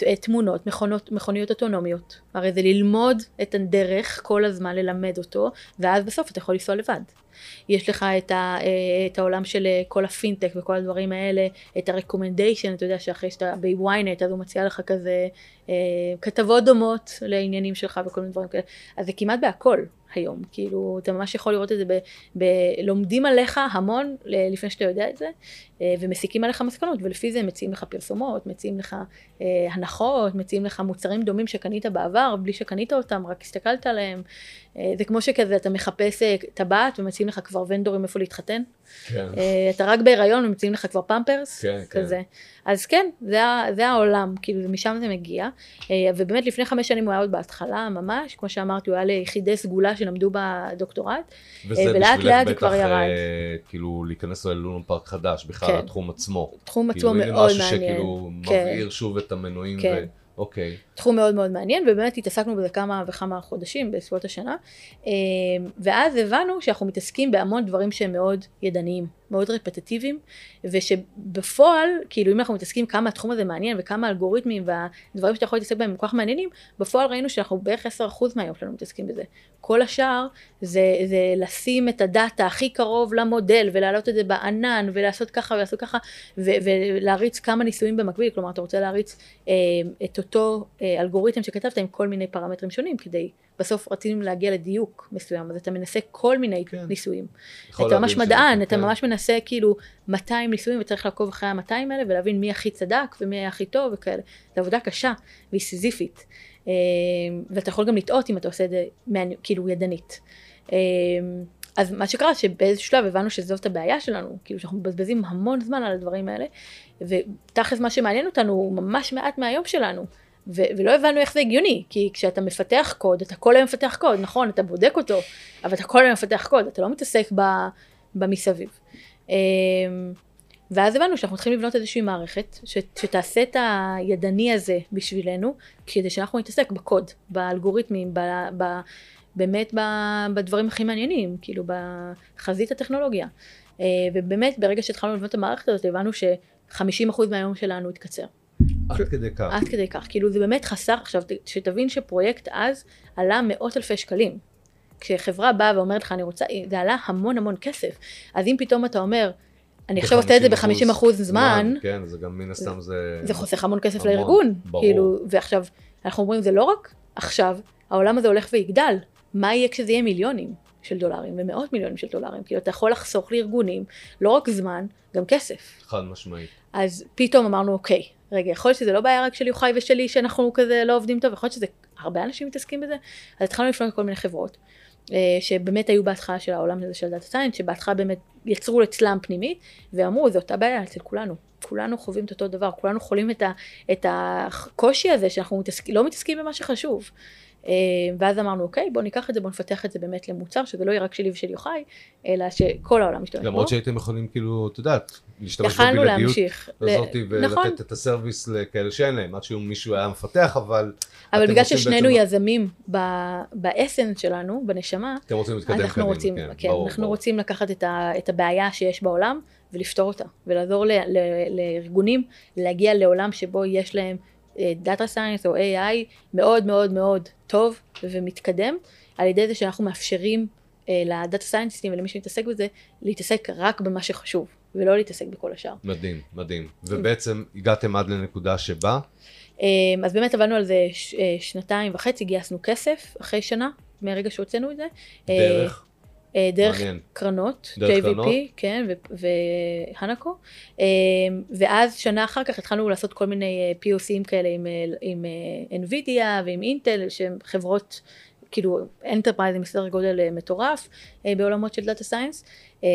אה, תמונות, מכונות, מכוניות אוטונומיות. הרי זה ללמוד את הדרך כל הזמן, ללמד אותו, ואז בסוף אתה יכול לנסוע לבד. יש לך את, ה, אה, את העולם של אה, כל הפינטק וכל הדברים האלה, את ה-recommendation, אתה יודע שאחרי שאתה ב-ynet, אז הוא מציע לך כזה אה, כתבות דומות לעניינים שלך וכל מיני דברים כאלה. אז זה כמעט בהכל היום, כאילו, אתה ממש יכול לראות את זה, ב, ב, עליך המון לפני שאתה יודע את זה, אה, ומסיקים עליך מסקנות, ולפי זה מציעים לך פרסומות, מציעים לך אה, הנחות, מציעים לך מוצרים דומים שקנית בעבר, בלי שקנית אותם, רק הסתכלת עליהם. אה, זה כמו שכזה, אתה מחפש אה, טבעת ומציעים לך כבר ונדורים איפה להתחתן. כן. אה, אתה רק בהיריון ומציעים לך כבר פמפרס, כן, כן. כזה. אז כן, זה, זה העולם, כאילו משם זה מגיע. אה, ובאמת לפני חמש שנים הוא היה עוד בהתחלה ממש, כמו שאמרתי, הוא היה ליחידי סגולה שלמדו בדוקטורט. וזה אה, ולאט בשבילך לאט בטח, כבר ירד. אה, כאילו להיכנס ללונה פארק חדש, בכלל כן. התחום עצמו. תחום כאילו, עצמו הנה מאוד משהו מעניין. שכאילו כן. שוב את המנועים. כן. ו... אוקיי. תחום מאוד מאוד מעניין, ובאמת התעסקנו בזה כמה וכמה חודשים בסביבות השנה. אה, ואז הבנו שאנחנו מתעסקים בהמון דברים שהם מאוד ידניים, מאוד רפטטיביים, ושבפועל, כאילו אם אנחנו מתעסקים כמה התחום הזה מעניין וכמה אלגוריתמים והדברים שאתה יכול להתעסק בהם הם כל כך מעניינים, בפועל ראינו שאנחנו בערך 10% מהיום שלנו מתעסקים בזה. כל השאר זה, זה לשים את הדאטה הכי קרוב למודל ולהעלות את זה בענן ולעשות ככה ולעשות ככה ו- ולהריץ כמה ניסויים במקביל, כלומר אתה רוצה להריץ אה, את אותו אה, אלגוריתם שכתבת עם כל מיני פרמטרים שונים כדי, בסוף רצינו להגיע לדיוק מסוים, אז אתה מנסה כל מיני כן. ניסויים. אתה ממש מדען, אתה כן. ממש מנסה כאילו 200 ניסויים וצריך לעקוב אחרי ה-200 האלה ולהבין מי הכי צדק ומי היה הכי טוב וכאלה. זו עבודה קשה והיא סיזיפית. אה, ואתה יכול גם לטעות אם אתה עושה את זה כאילו ידנית. אה, אז מה שקרה שבאיזשהו שלב הבנו שזאת הבעיה שלנו, כאילו שאנחנו מבזבזים המון זמן על הדברים האלה, ותכלס מה שמעניין אותנו הוא ממש מעט מהיום שלנו. ו- ולא הבנו איך זה הגיוני, כי כשאתה מפתח קוד, אתה כל היום מפתח קוד, נכון, אתה בודק אותו, אבל אתה כל היום מפתח קוד, אתה לא מתעסק ב- במסביב. אמ, ואז הבנו שאנחנו צריכים לבנות איזושהי מערכת ש- שתעשה את הידני הזה בשבילנו, כדי שאנחנו נתעסק בקוד, באלגוריתמים, ב- ב- באמת ב- בדברים הכי מעניינים, כאילו בחזית הטכנולוגיה. אה, ובאמת, ברגע שהתחלנו לבנות את המערכת הזאת, הבנו ש-50% מהיום שלנו התקצר. עד כדי כך. עד כדי כך. כאילו זה באמת חסך, עכשיו שתבין שפרויקט אז עלה מאות אלפי שקלים. כשחברה באה ואומרת לך אני רוצה, זה עלה המון המון כסף. אז אם פתאום אתה אומר, אני עכשיו עושה את זה ב-50% אחוז זמן, כן, זה גם מן הסתם זה... זה חוסך המון כסף המון, לארגון. ברור. כאילו, ועכשיו, אנחנו אומרים זה לא רק עכשיו, העולם הזה הולך ויגדל. מה יהיה כשזה יהיה מיליונים של דולרים ומאות מיליונים של דולרים? כאילו אתה יכול לחסוך לארגונים לא רק זמן, גם כסף. חד משמעית. אז פתאום אמרנו אוקיי, רגע, יכול להיות שזה לא בעיה רק של יוחאי ושלי שאנחנו כזה לא עובדים טוב, יכול להיות שזה הרבה אנשים מתעסקים בזה, אז התחלנו לפנות לכל מיני חברות, אה, שבאמת היו בהתחלה של העולם הזה של data science, שבהתחלה באמת יצרו אצלם פנימית, ואמרו זו אותה בעיה אצל כולנו, כולנו חווים את אותו דבר, כולנו חולים את, ה, את הקושי הזה שאנחנו מתעסק, לא מתעסקים במה שחשוב. אה, ואז אמרנו אוקיי בוא ניקח את זה בוא נפתח את זה באמת למוצר שזה לא יהיה רק שלי ושל יוחאי אלא שכל העולם משתמש בו. למרות שהייתם יכולים כאילו, את יודעת, להשתמש בבלעדיות להמשיך. ל- הזאת נכון. ולתת את הסרוויס לכאלה שאין להם, עד שהוא מישהו היה מפתח, אבל אבל בגלל ששנינו בעצם- יזמים ב- באסנס שלנו, בנשמה, אתם רוצים להתקדם קדימה, אנחנו רוצים, כן, כן, ברור, אנחנו ברור. רוצים לקחת את, ה, את הבעיה שיש בעולם ולפתור אותה, ולעזור לארגונים להגיע לעולם שבו יש להם data science או AI מאוד מאוד מאוד טוב ומתקדם, על ידי זה שאנחנו מאפשרים אה, ל data scientist ים ולמי שמתעסק בזה, להתעסק רק במה שחשוב, ולא להתעסק בכל השאר. מדהים, מדהים. ובעצם הגעתם עד לנקודה שבה, אה, אז באמת עבדנו על זה אה, שנתיים וחצי, גייסנו כסף אחרי שנה, מהרגע שהוצאנו את זה. דרך, דרך מעניין. קרנות, דרך JVP, קרנות? כן, והנקו, אה, ואז שנה אחר כך התחלנו לעשות כל מיני אה, POC ים כאלה עם, אה, עם אה, NVIDIA ועם אינטל, שהן חברות, כאילו enterprise ים מסדר גודל אה, מטורף אה, בעולמות של data science, אה,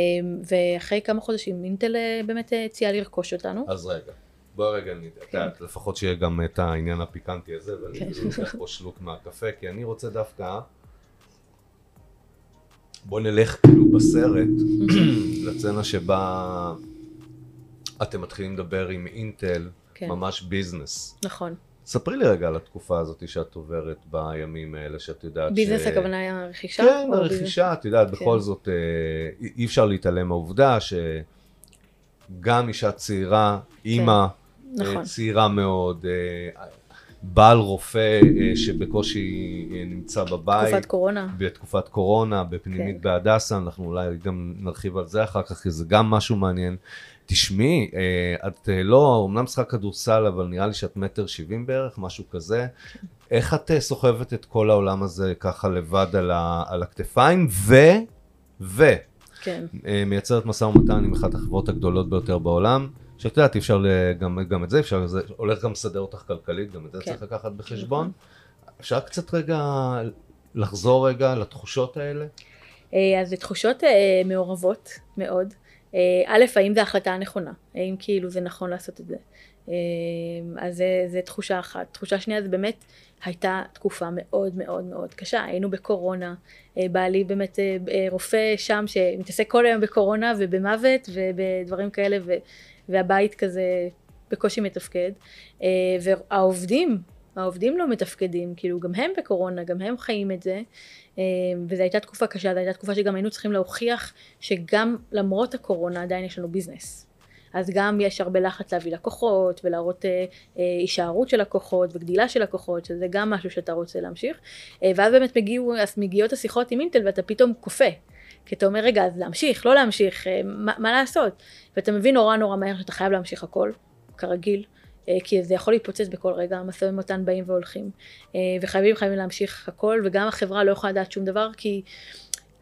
ואחרי כמה חודשים אינטל אה, באמת אה, הציעה לרכוש אותנו. אז רגע. בוא רגע, יודעת, לפחות שיהיה גם את העניין הפיקנטי הזה, ואני כן. לוקח פה שלוק מהקפה, כי אני רוצה דווקא... בוא נלך כאילו בסרט לצנה שבה אתם מתחילים לדבר עם אינטל, כן. ממש business. נכון. ספרי לי רגע על התקופה הזאת שאת עוברת בימים האלה, שאת יודעת business הכוונה היא הרכישה? כן, או business- הרכישה, את יודעת, כן. בכל זאת, אה, אי אפשר להתעלם מהעובדה שגם אישה צעירה, אימא נכון. אה, צעירה מאוד, אה, בעל רופא אה, שבקושי אה, נמצא בבית, תקופת קורונה. בתקופת קורונה, בפנימית כן. בהדסה, אנחנו אולי גם נרחיב על זה אחר כך, כי זה גם משהו מעניין. תשמעי, אה, את לא, אמנם משחק כדורסל, אבל נראה לי שאת מטר שבעים בערך, משהו כזה. איך את סוחבת את כל העולם הזה ככה לבד על, ה, על הכתפיים, ו... ו... כן. מייצרת משא ומתן עם אחת החברות הגדולות ביותר בעולם, שאת יודעת, אפשר ל- גם, גם את זה, אפשר, זה הולך גם לסדר אותך כלכלית, גם את זה כן. צריך לקחת בחשבון. אפשר קצת רגע לחזור רגע לתחושות האלה? אה, אז זה תחושות אה, מעורבות מאוד. אה, א', האם זו ההחלטה הנכונה? האם כאילו זה נכון לעשות את זה? אה, אז זה, זה תחושה אחת. תחושה שנייה זה באמת הייתה תקופה מאוד מאוד מאוד קשה. היינו בקורונה, אה, בעלי באמת אה, אה, רופא שם שמתעסק כל היום בקורונה ובמוות ובדברים כאלה ו, והבית כזה בקושי מתפקד. אה, והעובדים, העובדים לא מתפקדים, כאילו גם הם בקורונה, גם הם חיים את זה. אה, וזו הייתה תקופה קשה, זו הייתה תקופה שגם היינו צריכים להוכיח שגם למרות הקורונה עדיין יש לנו ביזנס. אז גם יש הרבה לחץ להביא לקוחות ולהראות אה, אה, הישארות של לקוחות וגדילה של לקוחות, שזה גם משהו שאתה רוצה להמשיך. אה, ואז באמת מגיעו, מגיעות השיחות עם אינטל ואתה פתאום כופה. כי אתה אומר, רגע, אז להמשיך, לא להמשיך, אה, מה, מה לעשות? ואתה מבין נורא נורא מהר שאתה חייב להמשיך הכל, כרגיל. אה, כי זה יכול להתפוצץ בכל רגע, המשא ומתן באים והולכים. אה, וחייבים חייבים להמשיך הכל, וגם החברה לא יכולה לדעת שום דבר, כי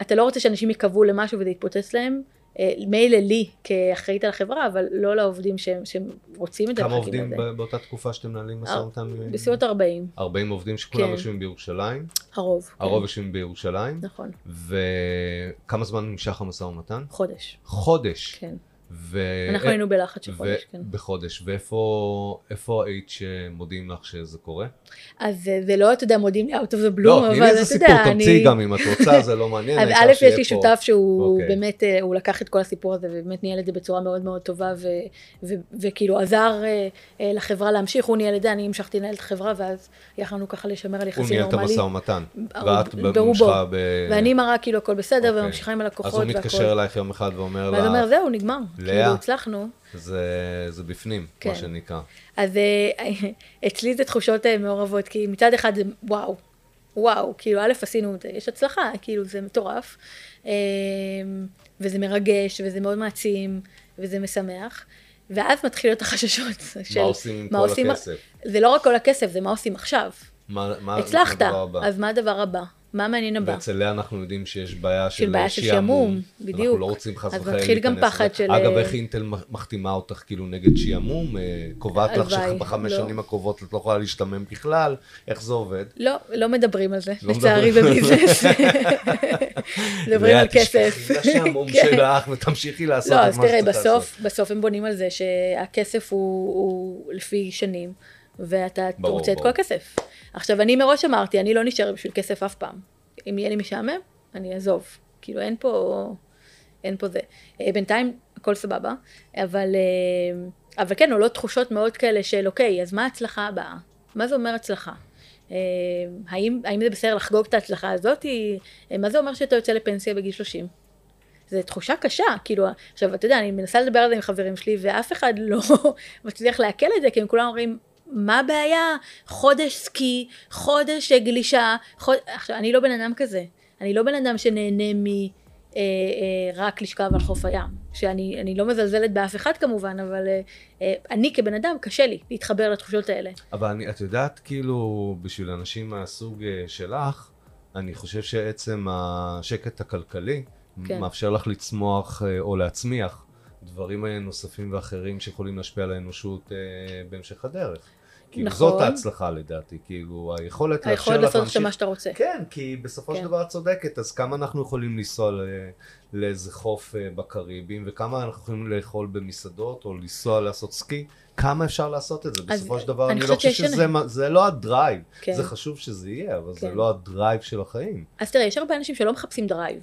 אתה לא רוצה שאנשים יקבעו למשהו וזה יתפוצץ להם. אה, מילא לי כאחראית על החברה, אבל לא לעובדים שהם, שהם רוצים את זה כמה עובדים. ב- באותה תקופה שאתם מנהלים משא אה, ומתן? בסביבות 40, 40 עובדים שכולם כן. יושבים בירושלים, הרוב. כן, הרוב יושבים בירושלים, נכון, וכמה זמן נמשך המשא ומתן? חודש, חודש. כן. ו... אנחנו היינו בלחץ של חודש, כן. בחודש. ואיפה איפה היית שמודיעים לך שזה קורה? אז אה, זה לא, אתה יודע, מודיעים לי out of the blue, לא, אבל תני לי איזה אתה סיפור, יודע, תמציאי אני... גם אם את רוצה, זה לא מעניין. אז א', יש לי. שותף שהוא אוקיי. באמת, אה, הוא לקח את כל הסיפור הזה ובאמת ניהל את זה בצורה מאוד מאוד טובה, ו- ו- וכאילו עזר אה, אה, לחברה להמשיך, הוא ניהל את זה, אני המשכתי לנהל את החברה, ואז יכלנו ככה לשמר על הוא יחסים ניהל את נורמליים. המשא ומתן. ואת. ממשיכה ב... ואני מראה כאילו הכל בסדר, אוקיי. וממשיכה עם אז הלקוחות הוא והכל. מתקשר אלייך יום אחד ואומר ואז הוא אומר, לה, זהו, נגמר. לאה. כאילו, הצלחנו. זה זה בפנים, כן. מה שנקרא. אז אה, אצלי זה תחושות אה, מעורבות, כי מצד אחד זה וואו, וואו, כאילו א' עשינו את זה, יש הצלחה, כאילו זה מטורף, אה, וזה מרגש, וזה מאוד מעצים, וזה משמח, ואז מתחילות החששות של מה עושים עם מה כל עושים- הכסף? זה לא רק כל הכסף, זה מה עושים עכשיו. מה מה- הצלחת, מה הדבר הבא? אז מה הדבר הבא? מה מעניין הבא? ואצל לאה אנחנו יודעים שיש בעיה של של בעיה של שעמום. בדיוק. אנחנו לא רוצים חס אז וחלילה מתחיל גם להיכנס פחד. של- אגב, איך אינטל מחתימה אותך כאילו נגד שעמום? אה, קובעת לך שבחמש לא. שנים הקרובות את לא יכולה להשתמם בכלל? איך זה עובד? לא, לא מדברים על זה, לא לצערי. בביזנס. מדברים על כסף. תשכחי לשעמום כן. שלך ותמשיכי לעשות לא, את אז מה תראה, שצריך לעשות. בסוף, בסוף הם בונים על זה שהכסף הוא, הוא לפי שנים, ואתה ברור, רוצה את ברור. כל הכסף. עכשיו, אני מראש אמרתי, אני לא נשארת בשביל כסף אף פעם. אם יהיה לי משעמם, אני אעזוב. כאילו, אין פה, אין פה זה. אה, בינתיים, הכל סבבה, אבל, אה, אבל כן, עולות תחושות מאוד כאלה של, אוקיי, אז מה ההצלחה הבאה? מה זה אומר הצלחה? אה, האם, האם זה בסדר לחגוג את ההצלחה הזאת? מה זה אומר שאתה יוצא לפנסיה בגיל 30? זו תחושה קשה, כאילו, עכשיו, אתה יודע, אני מנסה לדבר על זה עם חברים שלי, ואף אחד לא מצליח לעכל את זה, כי הם כולם אומרים, מה הבעיה? חודש סקי, חודש גלישה, חוד... עכשיו, אני לא בן אדם כזה. אני לא בן אדם שנהנה מ... אה, אה, רק לשכב על חוף הים. שאני אני לא מזלזלת באף אחד כמובן, אבל אה, אה, אני כבן אדם, קשה לי להתחבר לתחושות האלה. אבל אני, את יודעת, כאילו, בשביל אנשים מהסוג אה, שלך, אני חושב שעצם השקט הכלכלי כן. מאפשר לך לצמוח אה, או להצמיח דברים אה, נוספים ואחרים שיכולים להשפיע על האנושות אה, בהמשך הדרך. כאילו נכון. זאת ההצלחה לדעתי, כאילו היכולת לאפשר היכולת לך לעשות עכשיו מה שאתה רוצה. כן, כי בסופו של כן. דבר את צודקת, אז כמה אנחנו יכולים לנסוע ל- לאיזה חוף אה, בקריבים, וכמה אנחנו יכולים לאכול במסעדות, או לנסוע לעשות סקי, כמה אפשר לעשות את זה? בסופו של דבר אני אני לא חושב שזה זה לא ה drive, כן. זה חשוב שזה יהיה, אבל זה כן. לא ה drive של החיים. אז תראה, יש הרבה אנשים שלא מחפשים drive.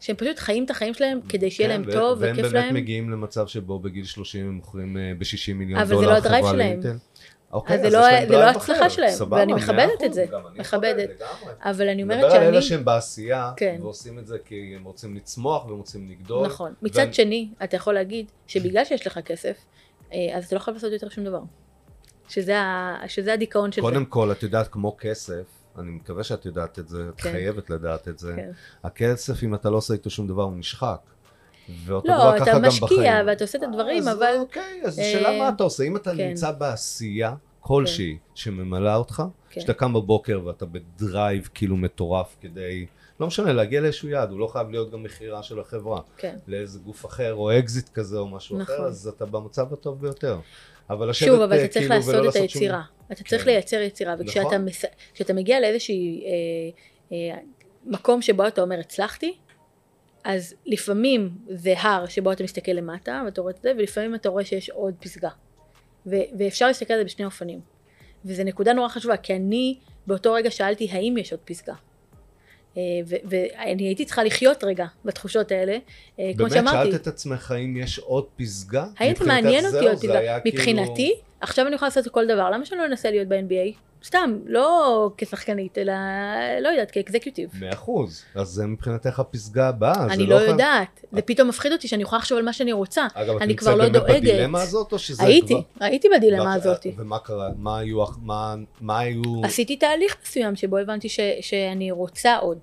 שהם פשוט חיים את החיים שלהם כדי שיהיה כן, להם טוב והם וכיף באמת להם. מגיעים למצב שבו בגיל 30 הם מוכרים ב-60 מיליון אבל זה דולר לא ה drive חברה שלהם. אוקיי, אז זה לא- יש להם זה לא drive ההצלחה אחר. שלהם, סבבה, ואני מכבדת את זה, מכבדת. אבל אני מדבר אומרת על אלה שאני... שהם בעשייה, כן. ועושים את זה כי הם רוצים לצמוח והם רוצים לגדול. נכון. מצד שני, אתה יכול להגיד שבגלל שיש לך כסף, אה, אז אתה לא חייב לעשות יותר שום דבר. שזה ה- שזה הדיכאון של זה. קודם כל, את יודעת, כמו כסף, אני מקווה שאת יודעת את זה, את כן. חייבת לדעת את זה. כן. הכסף, אם אתה לא עושה איתו שום דבר, הוא נשחק. ואותו לא, דבר אתה ככה גם משקיע בחיים. ואתה עושה את הדברים, אז אבל- אוקיי, אז אה, השאלה מה אתה עושה. אם אתה כן. נמצא בעשייה כלשהי שממלאה אותך, כן. שאתה קם בבוקר ואתה ב drive כאילו מטורף כדי, לא משנה, להגיע לאיזשהו יעד, הוא לא חייב להיות גם מכירה של החברה. כן. לאיזה גוף אחר, או אקזיט כזה או משהו אחר, נכון. אז אתה במצב הטוב ביותר. אבל לשבת שוב, אבל אה, אתה צריך כאילו לעשות את היצירה. אתה צריך כן. לייצר יצירה, וכשאתה נכון. מס- מגיע לאיזשהי אה, אה, מקום שבו אתה אומר הצלחתי, אז לפעמים זה הר שבו אתה מסתכל למטה ואתה רואה את זה, ולפעמים אתה רואה שיש עוד פסגה. ו- ואפשר להסתכל על זה בשני אופנים. וזו נקודה נורא חשובה, כי אני באותו רגע שאלתי האם יש עוד פסגה. אה, ואני הייתי צריכה לחיות רגע בתחושות האלה, אה, כמו באמת, שאמרתי. שאלת את עצמך האם יש עוד פסגה? האם זה מעניין אותי עוד פסגה? כאילו- מבחינתי, עכשיו אני יכולה לעשות כל דבר, למה שאני לא אנסה להיות ב-NBA? סתם, לא כשחקנית, אלא, לא יודעת, כאקזקיוטיב. מאה אחוז. אז זה מבחינתך הפסגה הבאה. אני לא חייב- יודעת, זה פתאום מפחיד אותי שאני יכולה לחשוב על מה שאני רוצה. אגב, את אני נמצאת כבר לא באמת. בדילמה הזאת, או שזה הייתי, כבר... הייתי בדילמה הזאת. ומה קרה? מה היו... מה- מה היו... עשיתי תהליך מסוים שבו הבנתי ש, שאני רוצה עוד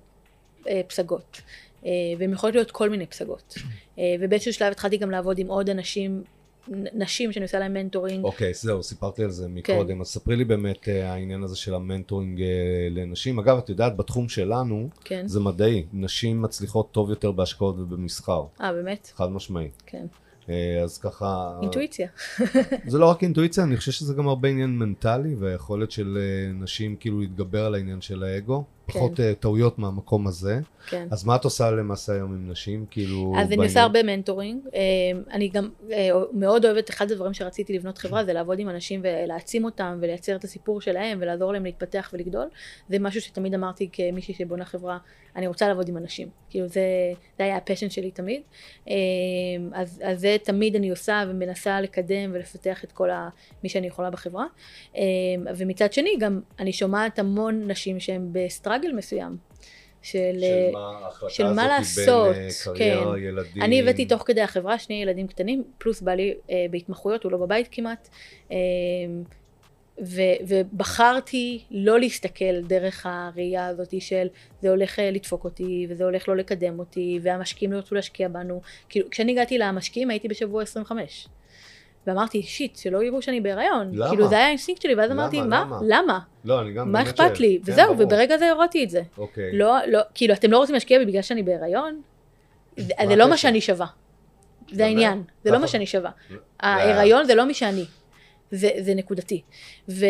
אה, פסגות. אה, והן יכולות להיות כל מיני פסגות. אה, ובאיזשהו שלב התחלתי גם לעבוד עם עוד אנשים, נשים שאני עושה להם mentoring. אוקיי, זהו, סיפרתי על זה כן. מקודם. אז ספרי לי באמת אה, העניין הזה של ה mentoring אה, לנשים. אגב, את יודעת, בתחום שלנו, כן. זה מדעי. נשים מצליחות טוב יותר בהשקעות ובמסחר. אה, באמת? חד משמעי. כן. אה, אז ככה... אינטואיציה. זה לא רק אינטואיציה, אני חושב שזה גם הרבה עניין מנטלי, והיכולת של נשים כאילו להתגבר על העניין של האגו. פחות אה, טעויות מהמקום הזה. כן. אז מה את עושה למעשה היום עם נשים? כאילו... אז אני בעניין? עושה הרבה מנטורינג. אה, אני גם אה, מאוד אוהבת, אחד הדברים שרציתי לבנות חברה זה לעבוד עם אנשים ולהעצים אותם ולייצר את הסיפור שלהם ולעזור להם להתפתח ולגדול. זה משהו שתמיד אמרתי כמישהי שבונה חברה, אני רוצה לעבוד עם אנשים. כאילו זה, זה היה ה passion שלי תמיד. אז, אז זה תמיד אני עושה ומנסה לקדם ולפתח את כל ה, מי שאני יכולה בחברה. ומצד שני גם אני שומעת המון נשים שהן ב struggle מסוים. של, של מה ההחלטה של מה לעשות, בין אה, קריירה, כן. ילדים? אני הבאתי תוך כדי החברה שני ילדים קטנים, פלוס בעלי אה, בהתמחויות, הוא לא בבית כמעט. אה, ו, ובחרתי לא להסתכל דרך הראייה הזאת של זה הולך אה, לדפוק אותי, וזה הולך לא לקדם אותי, והמשקיעים לא ירצו להשקיע בנו. כאילו, כשאני הגעתי למשקיעים הייתי בשבוע 25. ואמרתי, shit, שלא יראו שאני בהיריון. למה? כאילו, זה היה האינסטינקט שלי, ואז למה? אמרתי, למה? מה? למה? לא, אני גם מה אכפת. לי? כן, וזהו, ברור. וברגע זה הורדתי את זה. אוקיי. לא, לא, כאילו, אתם לא רוצים להשקיע בי בגלל שאני בהיריון? זה לא מה? שאני שווה. זה? העניין, זה לא? מה שאני שווה. ההיריון זה לא מי שאני. זה, זה נקודתי. ו,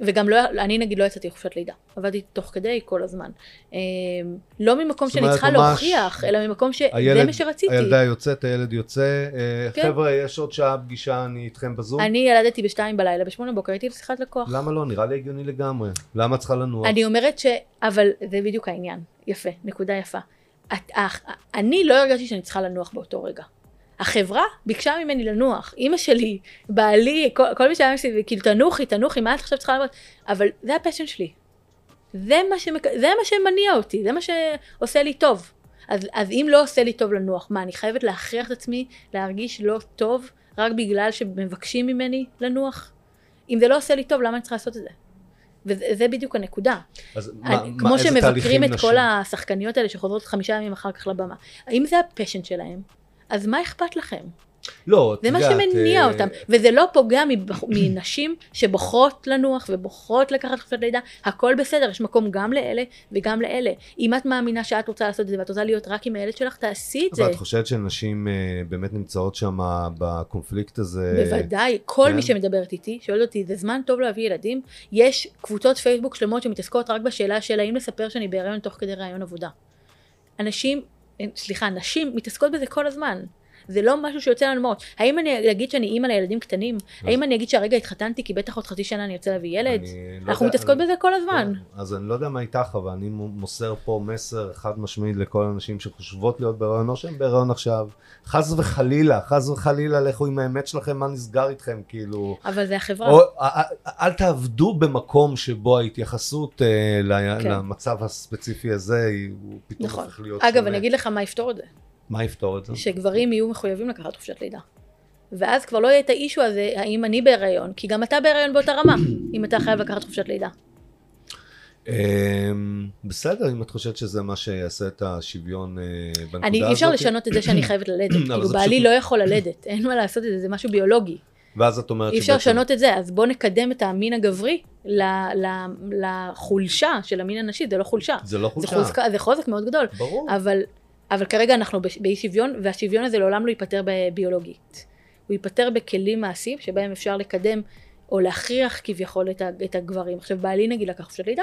וגם לא, אני נגיד לא יצאתי לחופשת לידה. עבדתי תוך כדי כל הזמן. אה, לא ממקום שאני צריכה להוכיח, אלא ממקום שזה הילד- מה שרציתי. הילדה יוצאת, הילד יוצא. אה, כן. חבר'ה, יש עוד שעה פגישה, אני איתכם בזום. אני ילדתי בשתיים בלילה, בשמונה בוקר הייתי בשיחת לקוח. למה לא? נראה לי הגיוני לגמרי. למה צריכה לנוח? אני אומרת ש... אבל זה בדיוק העניין. יפה, נקודה יפה. את, אך, אני לא הרגשתי שאני צריכה לנוח באותו רגע. החברה ביקשה ממני לנוח. אימא שלי, בעלי, כל, כל מי שהיה מסביבי, כאילו תנוחי, תנוחי, מה את עכשיו צריכה לעבוד? אבל זה ה passion שלי. זה מה, שמק... זה מה שמניע אותי, זה מה שעושה לי טוב. אז, אז אם לא עושה לי טוב לנוח, מה, אני חייבת להכריח את עצמי להרגיש לא טוב רק בגלל שמבקשים ממני לנוח? אם זה לא עושה לי טוב, למה אני צריכה לעשות את זה? וזה זה בדיוק הנקודה. אז אני, מה- כמו מה- שמבקרים את נשים? כל השחקניות האלה שחוזרות חמישה ימים אחר כך לבמה. האם זה ה passion שלהם? אז מה אכפת לכם? לא, את זה מה יודעת, שמניע אה, אותם. וזה לא פוגע מבח... מנשים שבוחרות לנוח ובוחרות לקחת חופשת לידה. הכל בסדר, יש מקום גם לאלה וגם לאלה. אם את מאמינה שאת רוצה לעשות את זה ואת רוצה להיות רק עם הילד שלך, תעשי את זה. אבל את חושבת שנשים אה, באמת נמצאות שם בקונפליקט הזה? בוודאי, כל כן. מי שמדברת איתי, שואל אותי, זה זמן טוב להביא ילדים? יש קבוצות פייסבוק שלמות שמתעסקות רק בשאלה של האם לספר שאני בהיריון תוך כדי ראיון עבודה. אנשים, סליחה, נשים מתעסקות בזה כל הזמן. זה לא משהו שיוצא לנו מהראש. האם אני אגיד שאני אימא לילדים קטנים? האם אני אגיד שהרגע התחתנתי כי בטח עוד חצי שנה אני ארצה להביא ילד? לא אנחנו יודע- מתעסקות אני- בזה כל הזמן. כן, אז אני לא יודע מה איתך, אבל אני מוסר פה מסר חד משמעי לכל הנשים שחושבות להיות בהיריון, או שהן בהיריון עכשיו. חס וחלילה, חס וחלילה, לכו עם האמת שלכם, מה נסגר איתכם, כאילו. אבל זה החברה. או, אל תעבדו במקום שבו ההתייחסות אה, ל- כן. למצב הספציפי הזה, הוא פתאום נכון. הופך להיות אגב, שונה. אני אגיד לך מה יפתור את זה. מה יפתור את זה? שגברים יהיו מחויבים לקחת חופשת לידה. ואז כבר לא יהיה את האישו הזה, האם אני בהיריון, כי גם אתה בהיריון באותה רמה, אם אתה חייב לקחת חופשת לידה. אמ, בסדר, אם את חושבת שזה מה שיעשה את השוויון אה, בנקודה הזאת. אני, אי אפשר לשנות את זה שאני חייבת ללדת, כאילו בעלי לא יכול ללדת, אין מה לעשות את זה, זה משהו ביולוגי. ואז את אומרת אי אפשר לשנות את זה, אז בוא נקדם את המין הגברי לחולשה של המין הנשי, זה לא חולשה. זה לא חולשה. זה חוזק מאוד גדול, ברור. אבל, אבל כרגע אנחנו באי שוויון, והשוויון הזה לעולם לא ייפתר ביולוגית. הוא ייפתר בכלים מעשיים שבהם אפשר לקדם או להכריח כביכול את הגברים. עכשיו בעלי נגיד לקח חופשת לידה,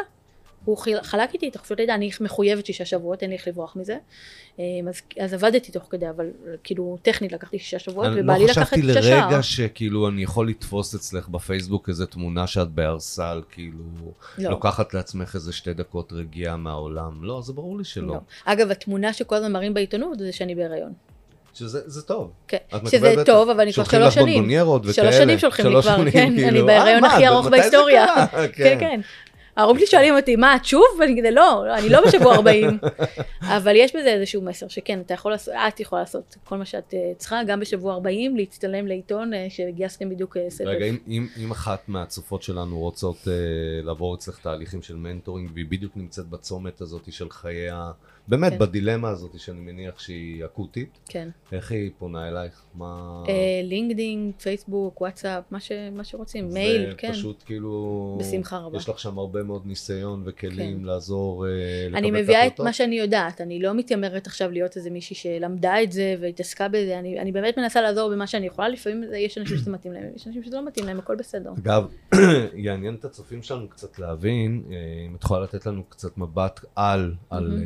הוא חלק איתי את החופשת לידה, אני מחויבת שישה שבועות, אין לי איך לברוח מזה. אמ, אז, אז עבדתי תוך כדי, אבל כאילו טכנית לקחתי שישה שבועות, אני ובעלי לא לקח את חשבתי שישה שער. לרגע שכאילו אני יכול לתפוס אצלך בפייסבוק איזה תמונה שאת בארסל, כאילו, לא. לוקחת לעצמך איזה שתי דקות רגיעה מהעולם. לא, זה ברור לי שלא. לא. אגב, התמונה שכל הזמן מראים בעיתונות זה שאני בהיריון. שזה זה טוב. כן. שזה טוב, אבל אני כבר שולחים שלוש לך שנים. בונבוניירות וכאלה. שלוש שנים שולחים לי כבר, כן, כאילו, אני בהיריון אה, הכי ארוך בהיסטוריה. קרה? כן, כן. ההורים שלי שואלים אותי, מה, את שוב? ואני כזה, לא, אני לא בשבוע 40. אבל יש בזה איזשהו מסר, שכן, אתה יכול לעשות, את יכולה לעשות כל מה שאת אה, צריכה, גם בשבוע 40, להצטלם לעיתון אה, שגייסתם בדיוק אה, סבב. רגע, אם, אם, אם אחת מהצופות שלנו רוצות אה, לעבור אצלך תהליכים של מנטורינג, והיא בדיוק נמצאת בצומת הזאת של חייה, באמת, כן. בדילמה הזאת שאני מניח שהיא אקוטית, כן. איך היא פונה אלייך? מה... אה, לינקדאין, פייסבוק, וואטסאפ, מה ש- מה שרוצים, מייל, כן. זה פשוט כאילו... בשמחה רבה. יש לך שם הרבה מאוד ניסיון וכלים כן. לעזור אה, לקבל אני את מביאה את ההחלטות. מה שאני יודעת, אני לא מתיימרת עכשיו להיות איזה מישהי שלמדה את זה והתעסקה בזה, אני, אני באמת מנסה לעזור במה שאני יכולה, לפעמים זה- יש אנשים שזה מתאים להם, יש אנשים שזה לא מתאים להם, הכל בסדר. אגב, יעניין את הצופים שלנו קצת להבין, אה, אם את יכולה לתת לנו קצת מבט על, על,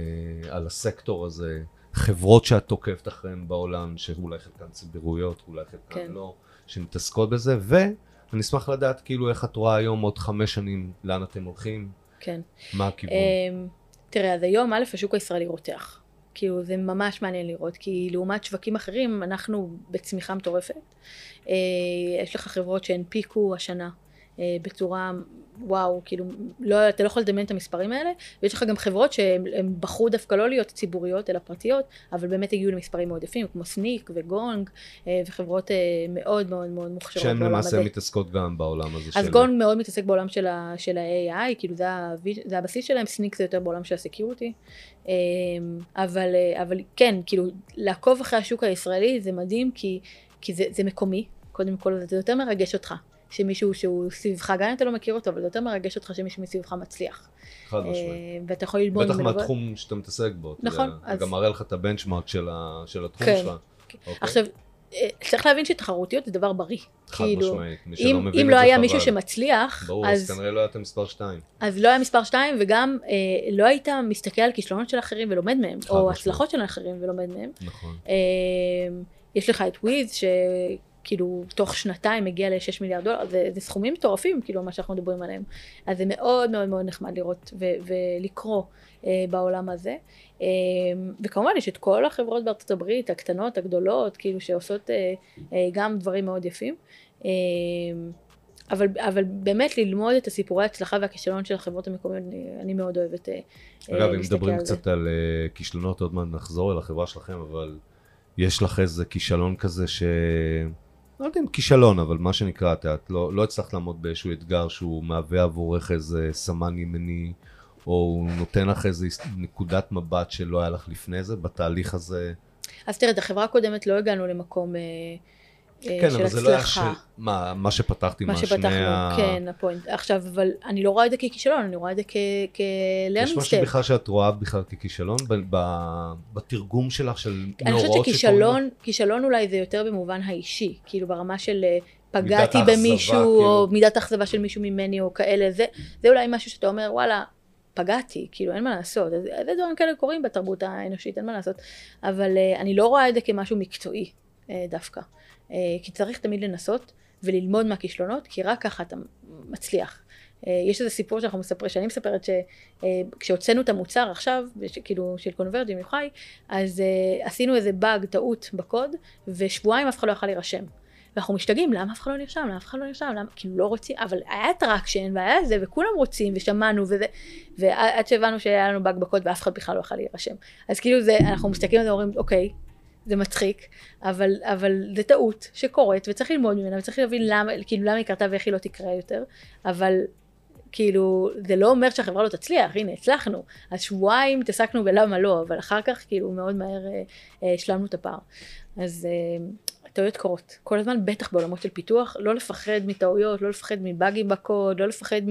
על הסקטור הזה, חברות שאת תוקפת אחריהן בעולם, שאולי חלקן ציבוריות, אולי חלקן כן. לא, שמתעסקות בזה, ואני אשמח לדעת כאילו איך את רואה היום עוד חמש שנים, לאן אתם הולכים, כן. מה הכיוון. אמ, תראה, אז היום א', השוק הישראלי רותח. כאילו, זה ממש מעניין לראות, כי לעומת שווקים אחרים, אנחנו בצמיחה מטורפת. אה, יש לך חברות שהנפיקו השנה בצורה, וואו, כאילו, לא, אתה לא יכול לדמיין את המספרים האלה, ויש לך גם חברות שהן הן בחרו דווקא לא להיות ציבוריות, אלא פרטיות, אבל באמת הגיעו למספרים מאוד יפים, כמו Snyk ו Gong, אה, וחברות אה, מאוד מאוד מאוד מוכשרות שהן למעשה הזה. מתעסקות גם בעולם הזה אז של... גונג מאוד מתעסק בעולם של, ה, של ה-AI, כאילו זה, הווי- זה הבסיס שלהם, Snyk זה יותר בעולם של ה security. אמ, אבל, אה, אבל כן, כאילו, לעקוב אחרי השוק הישראלי זה מדהים, כי, כי זה, זה מקומי, קודם כל, זה יותר מרגש אותך. שמישהו שהוא סביבך, גם אם אתה לא מכיר אותו, אבל זה יותר מרגש אותך שמישהו מסביבך מצליח. חד משמעית. אה, ואתה יכול ללמוד בטח ממנו. מהתחום שאתה מתעסק בו. נכון, יודע, זה אז- גם מראה לך את הבנצ'מארק של ה- של התחום כן. שלך. אוקיי? עכשיו, אה, צריך להבין שתחרותיות זה דבר בריא. חד כאילו, משמעית. מי שלא אם, מבין אם לא היה חבל. מישהו שמצליח, ברור, אז אז כנראה לא הייתם מספר 2. אז לא היה מספר 2 וגם אה, לא היית מסתכל על כישלונות של אחרים ולומד מהם, או משמעית. הצלחות של אחרים ולומד מהם. נכון. אה, יש לך את וויז שכאילו תוך שנתיים מגיע ל-6 מיליארד דולר, זה, זה סכומים מטורפים כאילו מה שאנחנו מדברים עליהם. אז זה מאוד מאוד מאוד נחמד לראות ו- ולקרוא אה, בעולם הזה. אה, וכמובן יש את כל החברות בארצות הברית, הקטנות, הגדולות, כאילו שעושות אה, אה, גם דברים מאוד יפים. אה, אבל, אבל באמת ללמוד את הסיפורי ההצלחה והכישלון של החברות המקומיות, אני, אני מאוד אוהבת אה, אגב, אה, אם להסתכל מדברים על זה. קצת על אה, כישלונות, עוד מעט נחזור אל החברה שלכם, אבל יש לך איזה כישלון כזה ש... לא יודע אם כישלון, אבל מה שנקרא, את יודעת, לא, לא הצלחת לעמוד באיזשהו אתגר שהוא מהווה עבורך איזה סמן ימני, או הוא נותן לך איזה נקודת מבט שלא היה לך לפני זה, בתהליך הזה. אז תראה, את החברה הקודמת לא הגענו למקום אה, כן, של אבל זה לא היה ש... מה, מה שפתחתי מה מהשני שפתחנו, ה... כן, הפוינט. עכשיו, אבל אני לא רואה את זה ככישלון, אני רואה את זה יש כ-learning משהו. בכלל שאת רואה בכלל ככישלון ב- ב- בתרגום שלך של אני חושבת מאורעות שקורים לך? שכישלון, כישלון אולי זה יותר במובן האישי, כאילו ברמה של אה, פגעתי במישהו, כאילו. או מידת האכזבה של מישהו ממני, או כאלה, זה, זה אולי משהו שאתה אומר, וואלה, פגעתי, כאילו אין מה לעשות, אז איזה דברים כאלה קורים בתרבות האנושית, אין מה לעשות, אבל אה, אני לא רואה את זה כמשהו מקצועי אה, דווקא, אה, כי צריך תמיד לנסות וללמוד מהכישלונות, כי רק ככה אתה מצליח. אה, יש איזה סיפור שאנחנו מספרים, שאני מספרת שכשהוצאנו את המוצר עכשיו, כאילו של Converge.io, אז עשינו איזה באג, טעות בקוד, ושבועיים אף אחד לא יכל להירשם. ואנחנו משתגעים, למה אף אחד לא נרשם? למה אף אחד לא נרשם? למה? כאילו לא רוצים, אבל היה traction והיה זה, וכולם רוצים, ושמענו וזה, ועד שהבנו שהיה לנו באג בקוד ואף אחד בכלל לא יכל להירשם. אז כאילו זה, אנחנו מסתכלים על זה ואומרים, אוקיי, זה מצחיק, אבל, אבל זה טעות שקורית, וצריך ללמוד ממנה, וצריך להבין למה, כאילו למה היא קרתה ואיך היא לא תקרה יותר, אבל כאילו, זה לא אומר שהחברה לא תצליח, הנה, הצלחנו. אז שבועיים התעסקנו בלמה לא, אבל אחר כך, כאילו, מאוד מהר אה, אה, השלמנו את הפער. אז אה, טעויות קורות. כל הזמן, בטח בעולמות של פיתוח, לא לפחד מטעויות, לא לפחד מבאגים בקוד, לא לפחד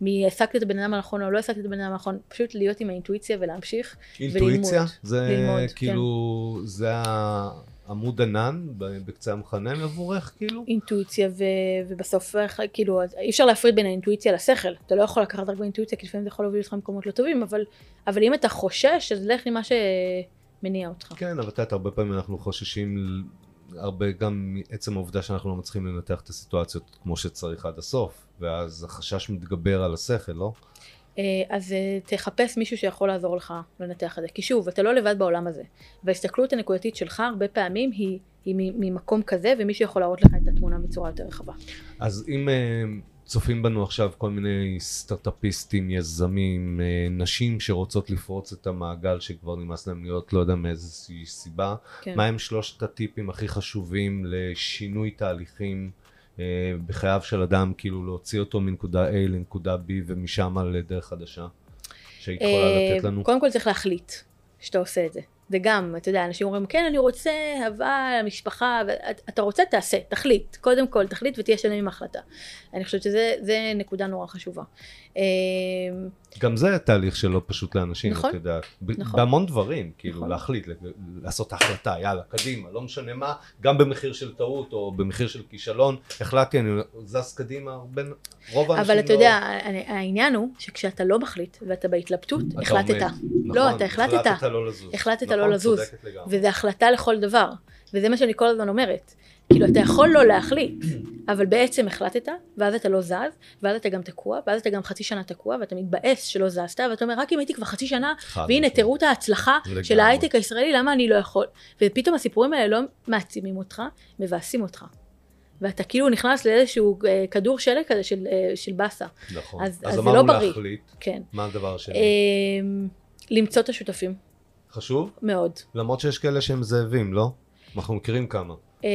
מהעסקתי את הבן אדם הנכון או לא העסקתי את הבן אדם הנכון, פשוט להיות עם האינטואיציה ולהמשיך. אינטואיציה? וללמוד. זה ללמוד, כן. כאילו, זה העמוד ענן בקצה המחנה עבורך, כאילו? אינטואיציה ו... ובסוף איך- כאילו אי אפשר להפריד בין האינטואיציה לשכל אתה לא יכול לקחת רק באינטואיציה כי לפעמים זה יכול להוביל אותך למקומות לא טובים אבל אבל אם אתה חושש אז לך עם מה שמניע אותך כן, אבל את יודעת, הרבה פעמים אנחנו חוששים, הרבה גם מעצם העובדה שאנחנו לא מצליחים לנתח את הסיטואציות כמו שצריך עד הסוף, ואז החשש מתגבר על השכל, לא? אה, אז אה, תחפש מישהו שיכול לעזור לך לנתח את זה כי שוב אתה לא לבד בעולם הזה וההסתכלות הנקודתית שלך הרבה פעמים היא, היא ממקום כזה ומישהו יכול להראות לך את התמונה בצורה יותר רחבה. אז אם אה, צופים בנו עכשיו כל מיני סטארט-אפיסטים, יזמים, אה, נשים שרוצות לפרוץ את המעגל שכבר נמאס להם להיות, לא יודע מאיזושהי סיבה, כן. מה הם שלושת הטיפים הכי חשובים לשינוי תהליכים אה, בחייו של אדם, כאילו להוציא אותו מנקודה A לנקודה B ומשם לדרך חדשה, שהיית יכולה לתת אה, לנו? קודם כל צריך להחליט שאתה עושה את זה. זה גם, אתה יודע, אנשים אומרים, כן, אני רוצה אהבה, משפחה, ואתה רוצה, תעשה, תחליט. קודם כל, תחליט ותהיה שלם עם ההחלטה. אני חושבת שזה זה נקודה נורא חשובה. אה, גם זה תהליך שלא פשוט לאנשים, נכון, את יודעת. נכון. בהמון דברים, כאילו נכון. להחליט, לעשות החלטה, יאללה, קדימה, לא משנה מה, גם במחיר של טעות או במחיר של כישלון, החלטתי, אני זז קדימה, הרבה, רוב האנשים אבל אתה לא... יודע, העניין הוא שכשאתה לא מחליט ואתה בהתלבטות, אתה החלטת. עומד. לא, נכון, אתה החלטת. החלטת לא לזוז. החלטת נכון, לא לזוז. וזו החלטה לכל דבר. וזה מה שאני כל הזמן אומרת. כאילו, אתה יכול לא להחליט, אבל בעצם החלטת, ואז אתה לא זז, ואז אתה גם תקוע, ואז אתה גם חצי שנה תקוע, ואתה מתבאס שלא זזת, ואתה אומר, רק אם הייתי כבר חצי שנה, והנה. תראו את ההצלחה. של ההייטק הישראלי, למה אני לא יכול? ופתאום הסיפורים האלה לא מעצימים אותך, מבאסים אותך. ואתה כאילו נכנס לאיזשהו אה, כדור שלג כזה של, אה, של באסה. נכון. אז- אז אז זה אמרנו לא בריא. להחליט, כן. מה הדבר השני? אה, למצוא את השותפים, חשוב? מאוד. למרות שיש כאלה שהם זאבים, לא? אנחנו מכירים כמה. אה,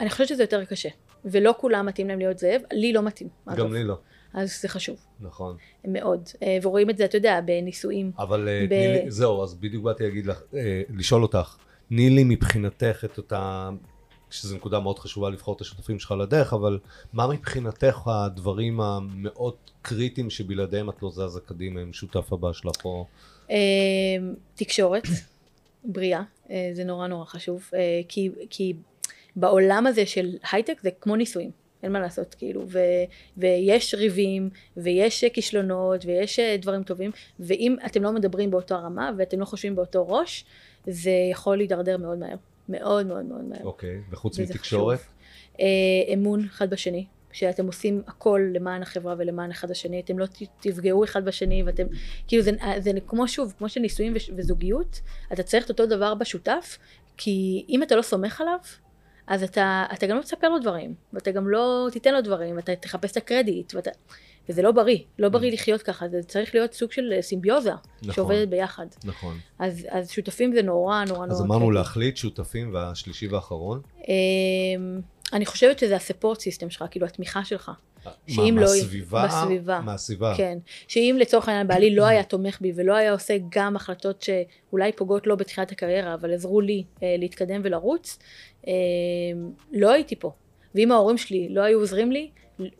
אני חושבת שזה יותר קשה. ולא כולם מתאים להם להיות זאב, לי לא מתאים. גם לי לא. אז זה חשוב, נכון. מאוד. אה, ורואים את זה, אתה יודע, בנישואים. אבל אה, ב- תני לי, זהו, אז בדיוק באתי להגיד לך, אה, לשאול אותך, תני לי מבחינתך את אותה, שזו נקודה מאוד חשובה לבחור את השותפים שלך לדרך, אבל מה מבחינתך הדברים המאוד קריטיים שבלעדיהם את לא זזה קדימה עם שותף הבא שלך, או... אה, תקשורת בריאה, אה, זה נורא נורא חשוב, אה, כי, כי בעולם הזה של הייטק זה כמו נישואים, אין מה לעשות, כאילו, ו, ויש ריבים, ויש אה, כישלונות, ויש דברים טובים, ואם אתם לא מדברים באותו הרמה, ואתם לא חושבים באותו ראש, זה יכול להידרדר מאוד מהר, מאוד מאוד מאוד מהר. אוקיי, וחוץ וזה מתקשורת? חשוב. אמון אחד בשני, שאתם עושים הכל למען החברה ולמען אחד השני, אתם לא תפגעו אחד בשני ואתם, כאילו זה, זה כמו שוב, כמו שנישואים וזוגיות, אתה צריך את אותו דבר בשותף, כי אם אתה לא סומך עליו, אז אתה, אתה גם לא תספר לו דברים, ואתה גם לא תיתן לו דברים, ואתה תחפש את הקרדיט, ואתה, וזה לא בריא, לא בריא לחיות ככה, זה צריך להיות סוג של סימביוזה, נכון. שעובדת ביחד. נכון. אז, אז שותפים זה נורא נורא נורא אז אמרנו. להחליט שותפים, והשלישי והאחרון? אני חושבת שזה הספורט סיסטם שלך, כאילו התמיכה שלך. שאם מה, לא- מהסביבה? בסביבה. מהסביבה. כן. שאם לצורך העניין בעלי לא היה תומך בי ולא היה עושה גם החלטות שאולי פוגעות לו בתחילת הקריירה, אבל עזרו לי אה, להתקדם ולרוץ, אה, לא הייתי פה. ואם ההורים שלי לא היו עוזרים לי,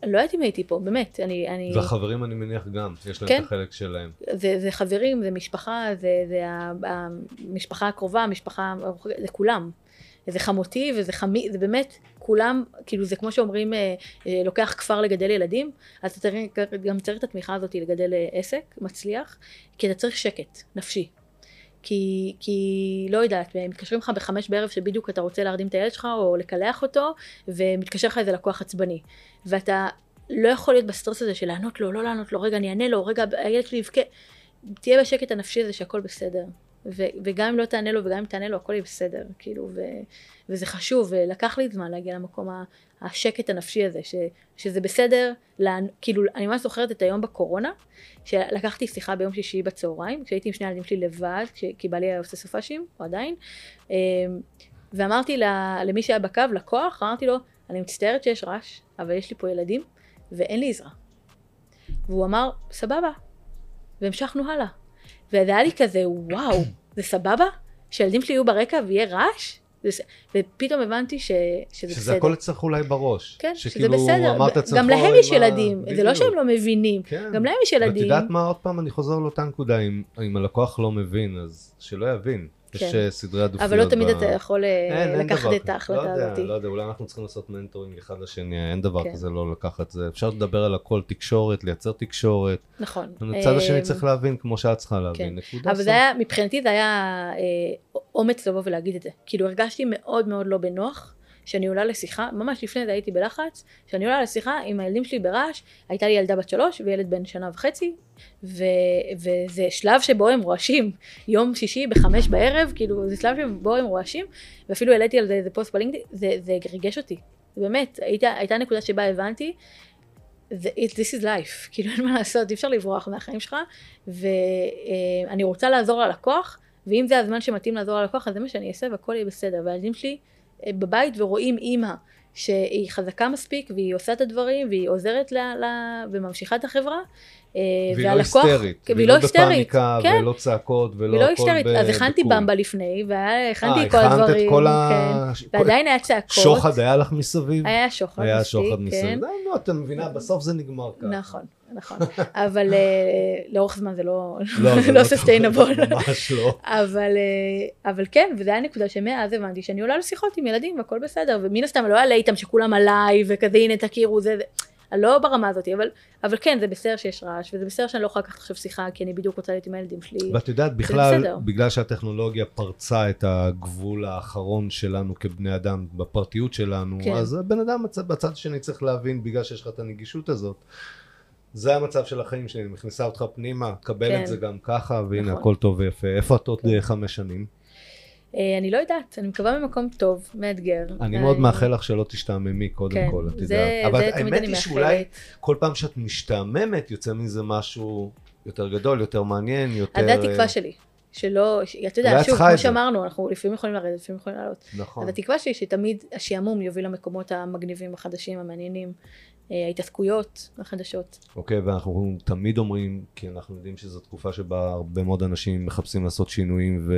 לא הייתי הייתי פה, באמת. אני... אני והחברים אני מניח גם, יש להם כן. את החלק שלהם. זה, זה חברים, זה משפחה, זה, זה המשפחה הקרובה, המשפחה, זה כולם. זה חמותי וזה חמי, זה באמת, כולם, כאילו זה כמו שאומרים, אה, אה, לוקח כפר לגדל ילדים, אז אתה צריך, גם צריך את התמיכה הזאת לגדל אה, עסק מצליח, כי אתה צריך שקט נפשי. כי, כי לא יודעת, מתקשרים לך בחמש בערב שבדיוק אתה רוצה להרדים את הילד שלך או לקלח אותו, ומתקשר לך איזה לקוח עצבני. ואתה לא יכול להיות בסטרס הזה של לענות לו, לא לענות לו, רגע אני אענה לו, רגע הילד שלי יבכה. תהיה בשקט הנפשי הזה שהכל בסדר. וגם אם לא תענה לו וגם אם תענה לו הכל יהיה בסדר, כאילו, ו- וזה חשוב, ולקח לי זמן להגיע למקום השקט הנפשי הזה, ש- שזה בסדר, לענ- כאילו, אני ממש זוכרת את היום בקורונה, שלקחתי שיחה ביום שישי בצהריים, כשהייתי עם שני הילדים שלי לבד, כש- כי בעלי היה עושה סופאשים, או עדיין, אמ, ואמרתי ל- למי שהיה בקו, לקוח, אמרתי לו, אני מצטערת שיש רעש, אבל יש לי פה ילדים, ואין לי עזרה. והוא אמר, סבבה. והמשכנו הלאה. וזה היה לי כזה, וואו, זה סבבה? שהילדים שלי יהיו ברקע ויהיה רעש? ופתאום הבנתי ש, שזה שזה בסדר. הכל אצלך אולי בראש. כן, שזה שכאילו בסדר. גם להם "אוי, יש מה-" ילדים, זה לא. שהם לא מבינים, כן. גם להם יש ואת ילדים. יודעת מה, עוד פעם אני חוזר לאותה נקודה, אם, אם הלקוח לא מבין, אז שלא יבין. יש כן. אה, סדרי עדיפויות. אבל לא תמיד ב- אתה יכול אה, לקחת את. ההחלטה לא יודע, הזאת. לא יודע, אולי אנחנו צריכים לעשות מנטורים אחד לשני, אין דבר כן. כזה לא לקחת זה. אפשר לדבר על הכל, תקשורת, לייצר תקשורת. נכון. הצד השני אה, צריך להבין כמו שאת צריכה כן. להבין. נקודה אבל סוף. זה היה, מבחינתי זה היה אה, אומץ לבוא ולהגיד את זה. כאילו הרגשתי מאוד מאוד לא בנוח, שאני עולה לשיחה, ממש לפני זה הייתי בלחץ, שאני עולה לשיחה עם הילדים שלי ברעש, הייתה לי ילדה בת שלוש וילד בן שנה וחצי, ו, וזה שלב שבו הם רועשים, יום שישי בחמש בערב, כאילו זה שלב שבו הם רועשים, ואפילו העליתי על זה איזה פוסט בלינקדאין, זה, זה ריגש אותי, באמת, הייתה, הייתה נקודה שבה הבנתי, it, this is life, כאילו אין מה לעשות, אי אפשר לברוח מהחיים שלך, ואני רוצה לעזור ללקוח, ואם זה הזמן שמתאים לעזור ללקוח, אז זה מה שאני אעשה והכל יהיה בסדר. והילדים שלי בבית ורואים אימא שהיא חזקה מספיק, והיא עושה את הדברים, והיא עוזרת ל... ל... וממשיכה את החברה. אה, והיא לא היסטרית, כן, והיא לא בפאניקה, כן. ולא צעקות, ולא לא הכל היסטרית, ב- אז הכנתי. במבה לפני, והכנתי אה, כל הכנת הדברים, את כל ה... כן. ועדיין היה צעקות. שוחד היה לך מסביב? היה שוחד היה מספיק, שוחד כן. מסביב. לא, לא, את מבינה, בסוף זה נגמר ככה. נכון. נכון. אבל אה, לאורך זמן זה לא לא, זה לא לא סוסטיינבול. ממש לא. אבל, אה, אבל כן, וזו הייתה נקודה שמאז הבנתי שאני עולה לשיחות עם ילדים והכל בסדר, ומן הסתם לא אעלה איתם שכולם עליי וכזה הנה תכירו זה, זה. לא ברמה הזאת, אבל, אבל כן, זה בסדר שיש רעש, וזה בסדר שאני לא יכולה לקחת עכשיו שיחה, כי אני בדיוק רוצה להיות עם הילדים שלי. ואת יודעת, בכלל. בגלל שהטכנולוגיה פרצה את הגבול האחרון שלנו כבני אדם, בפרטיות שלנו, כן. אז הבן אדם בצד השני צריך להבין, בגלל שיש לך את הנגישות הזאת. זה המצב של החיים שלי, מכניסה אותך פנימה, קבל כן. את זה גם ככה, והנה נכון. הכל טוב ויפה. איפה את עוד כן. אה, חמש שנים? אה, אני לא יודעת, אני מקווה במקום טוב, מאתגר. אני אה, מאוד מאחל לך שלא תשתעממי קודם כן, כל, את זה- יודעת. אבל זה האמת היא שאולי. כל פעם שאת משתעממת, יוצא מזה משהו יותר גדול, יותר מעניין, יותר... אז זה אה, התקווה שלי. שלא, אתה יודע, שוב, כמו. שאמרנו, אנחנו לפעמים יכולים לרדת, לפעמים יכולים לעלות. נכון. אז התקווה שלי שתמיד השעמום יוביל למקומות המגניבים, החדשים, המעניינים, אה, ההתעסקויות החדשות. אוקיי, ואנחנו תמיד אומרים, כי אנחנו יודעים שזו תקופה שבה הרבה מאוד אנשים מחפשים לעשות שינויים,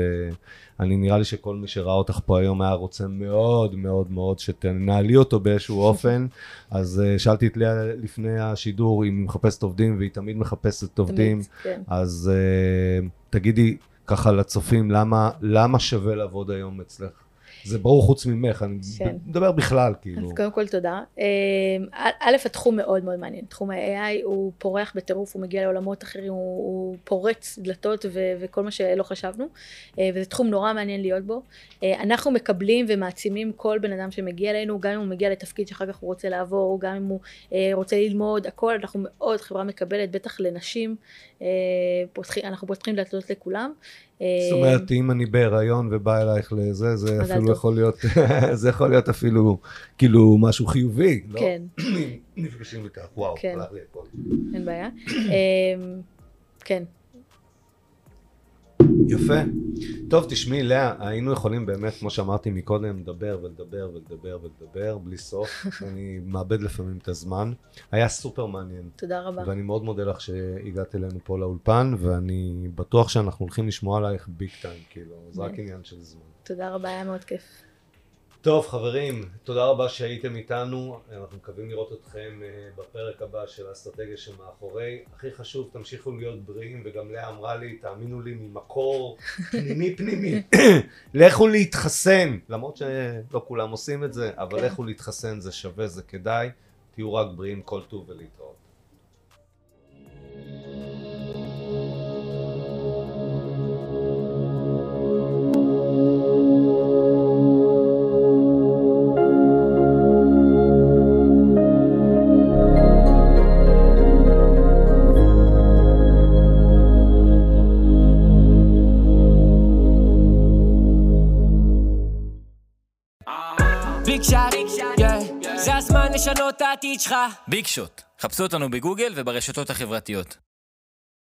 ואני נראה לי שכל מי שראה אותך פה היום היה רוצה מאוד מאוד מאוד שתנהלי אותו באיזשהו אופן. אז אה, שאלתי את לאה לפני השידור אם היא מחפשת עובדים, והיא תמיד מחפשת עובדים. תמיד, כן. אז uh, תגידי ככה לצופים, למה, למה שווה לעבוד היום אצלך? זה ברור חוץ ממך, אני כן. מדבר בכלל, כאילו. אז קודם כל תודה. אה, א', התחום מאוד מאוד מעניין. תחום ה-AI הוא פורח בטירוף, הוא מגיע לעולמות אחרים, הוא, הוא פורץ דלתות ו- וכל מה שלא חשבנו. אה, וזה תחום נורא מעניין להיות בו. אה, אנחנו מקבלים ומעצימים כל בן אדם שמגיע אלינו, גם אם הוא מגיע לתפקיד שאחר כך הוא רוצה לעבור, גם אם הוא אה, רוצה ללמוד, הכל, אנחנו מאוד חברה מקבלת, בטח לנשים. פותחים, אנחנו פותחים דלתות לכולם. אה, זאת אומרת, אם אני בהיריון ובא אלייך לזה, זה אפילו. יכול להיות, זה יכול להיות אפילו כאילו משהו חיובי, לא? כן. נפגשים איתך, וואו, כן. אין בעיה. אמ, כן, יפה. טוב, תשמעי, לאה, היינו יכולים באמת, כמו שאמרתי מקודם, לדבר ולדבר ולדבר ולדבר בלי סוף. אני מאבד לפעמים את הזמן. היה סופר מעניין. תודה רבה. ואני מאוד מודה לך שהגעת אלינו פה לאולפן, ואני בטוח שאנחנו הולכים לשמוע עלייך ביג טיים, כאילו, זה רק כן. עניין של זמן. תודה רבה, היה מאוד כיף. טוב חברים, תודה רבה שהייתם איתנו, אנחנו מקווים לראות אתכם אה, בפרק הבא של האסטרטגיה שמאחורי. הכי חשוב, תמשיכו להיות בריאים, וגם לאה אמרה לי, תאמינו לי, ממקור פנימי פנימי, לכו להתחסן, למרות שלא כולם עושים את זה, אבל. לכו להתחסן, זה שווה, זה כדאי, תהיו רק בריאים, כל טוב ולהתראות. העתיד שלך. ביג שוט, חפשו אותנו בגוגל וברשתות החברתיות.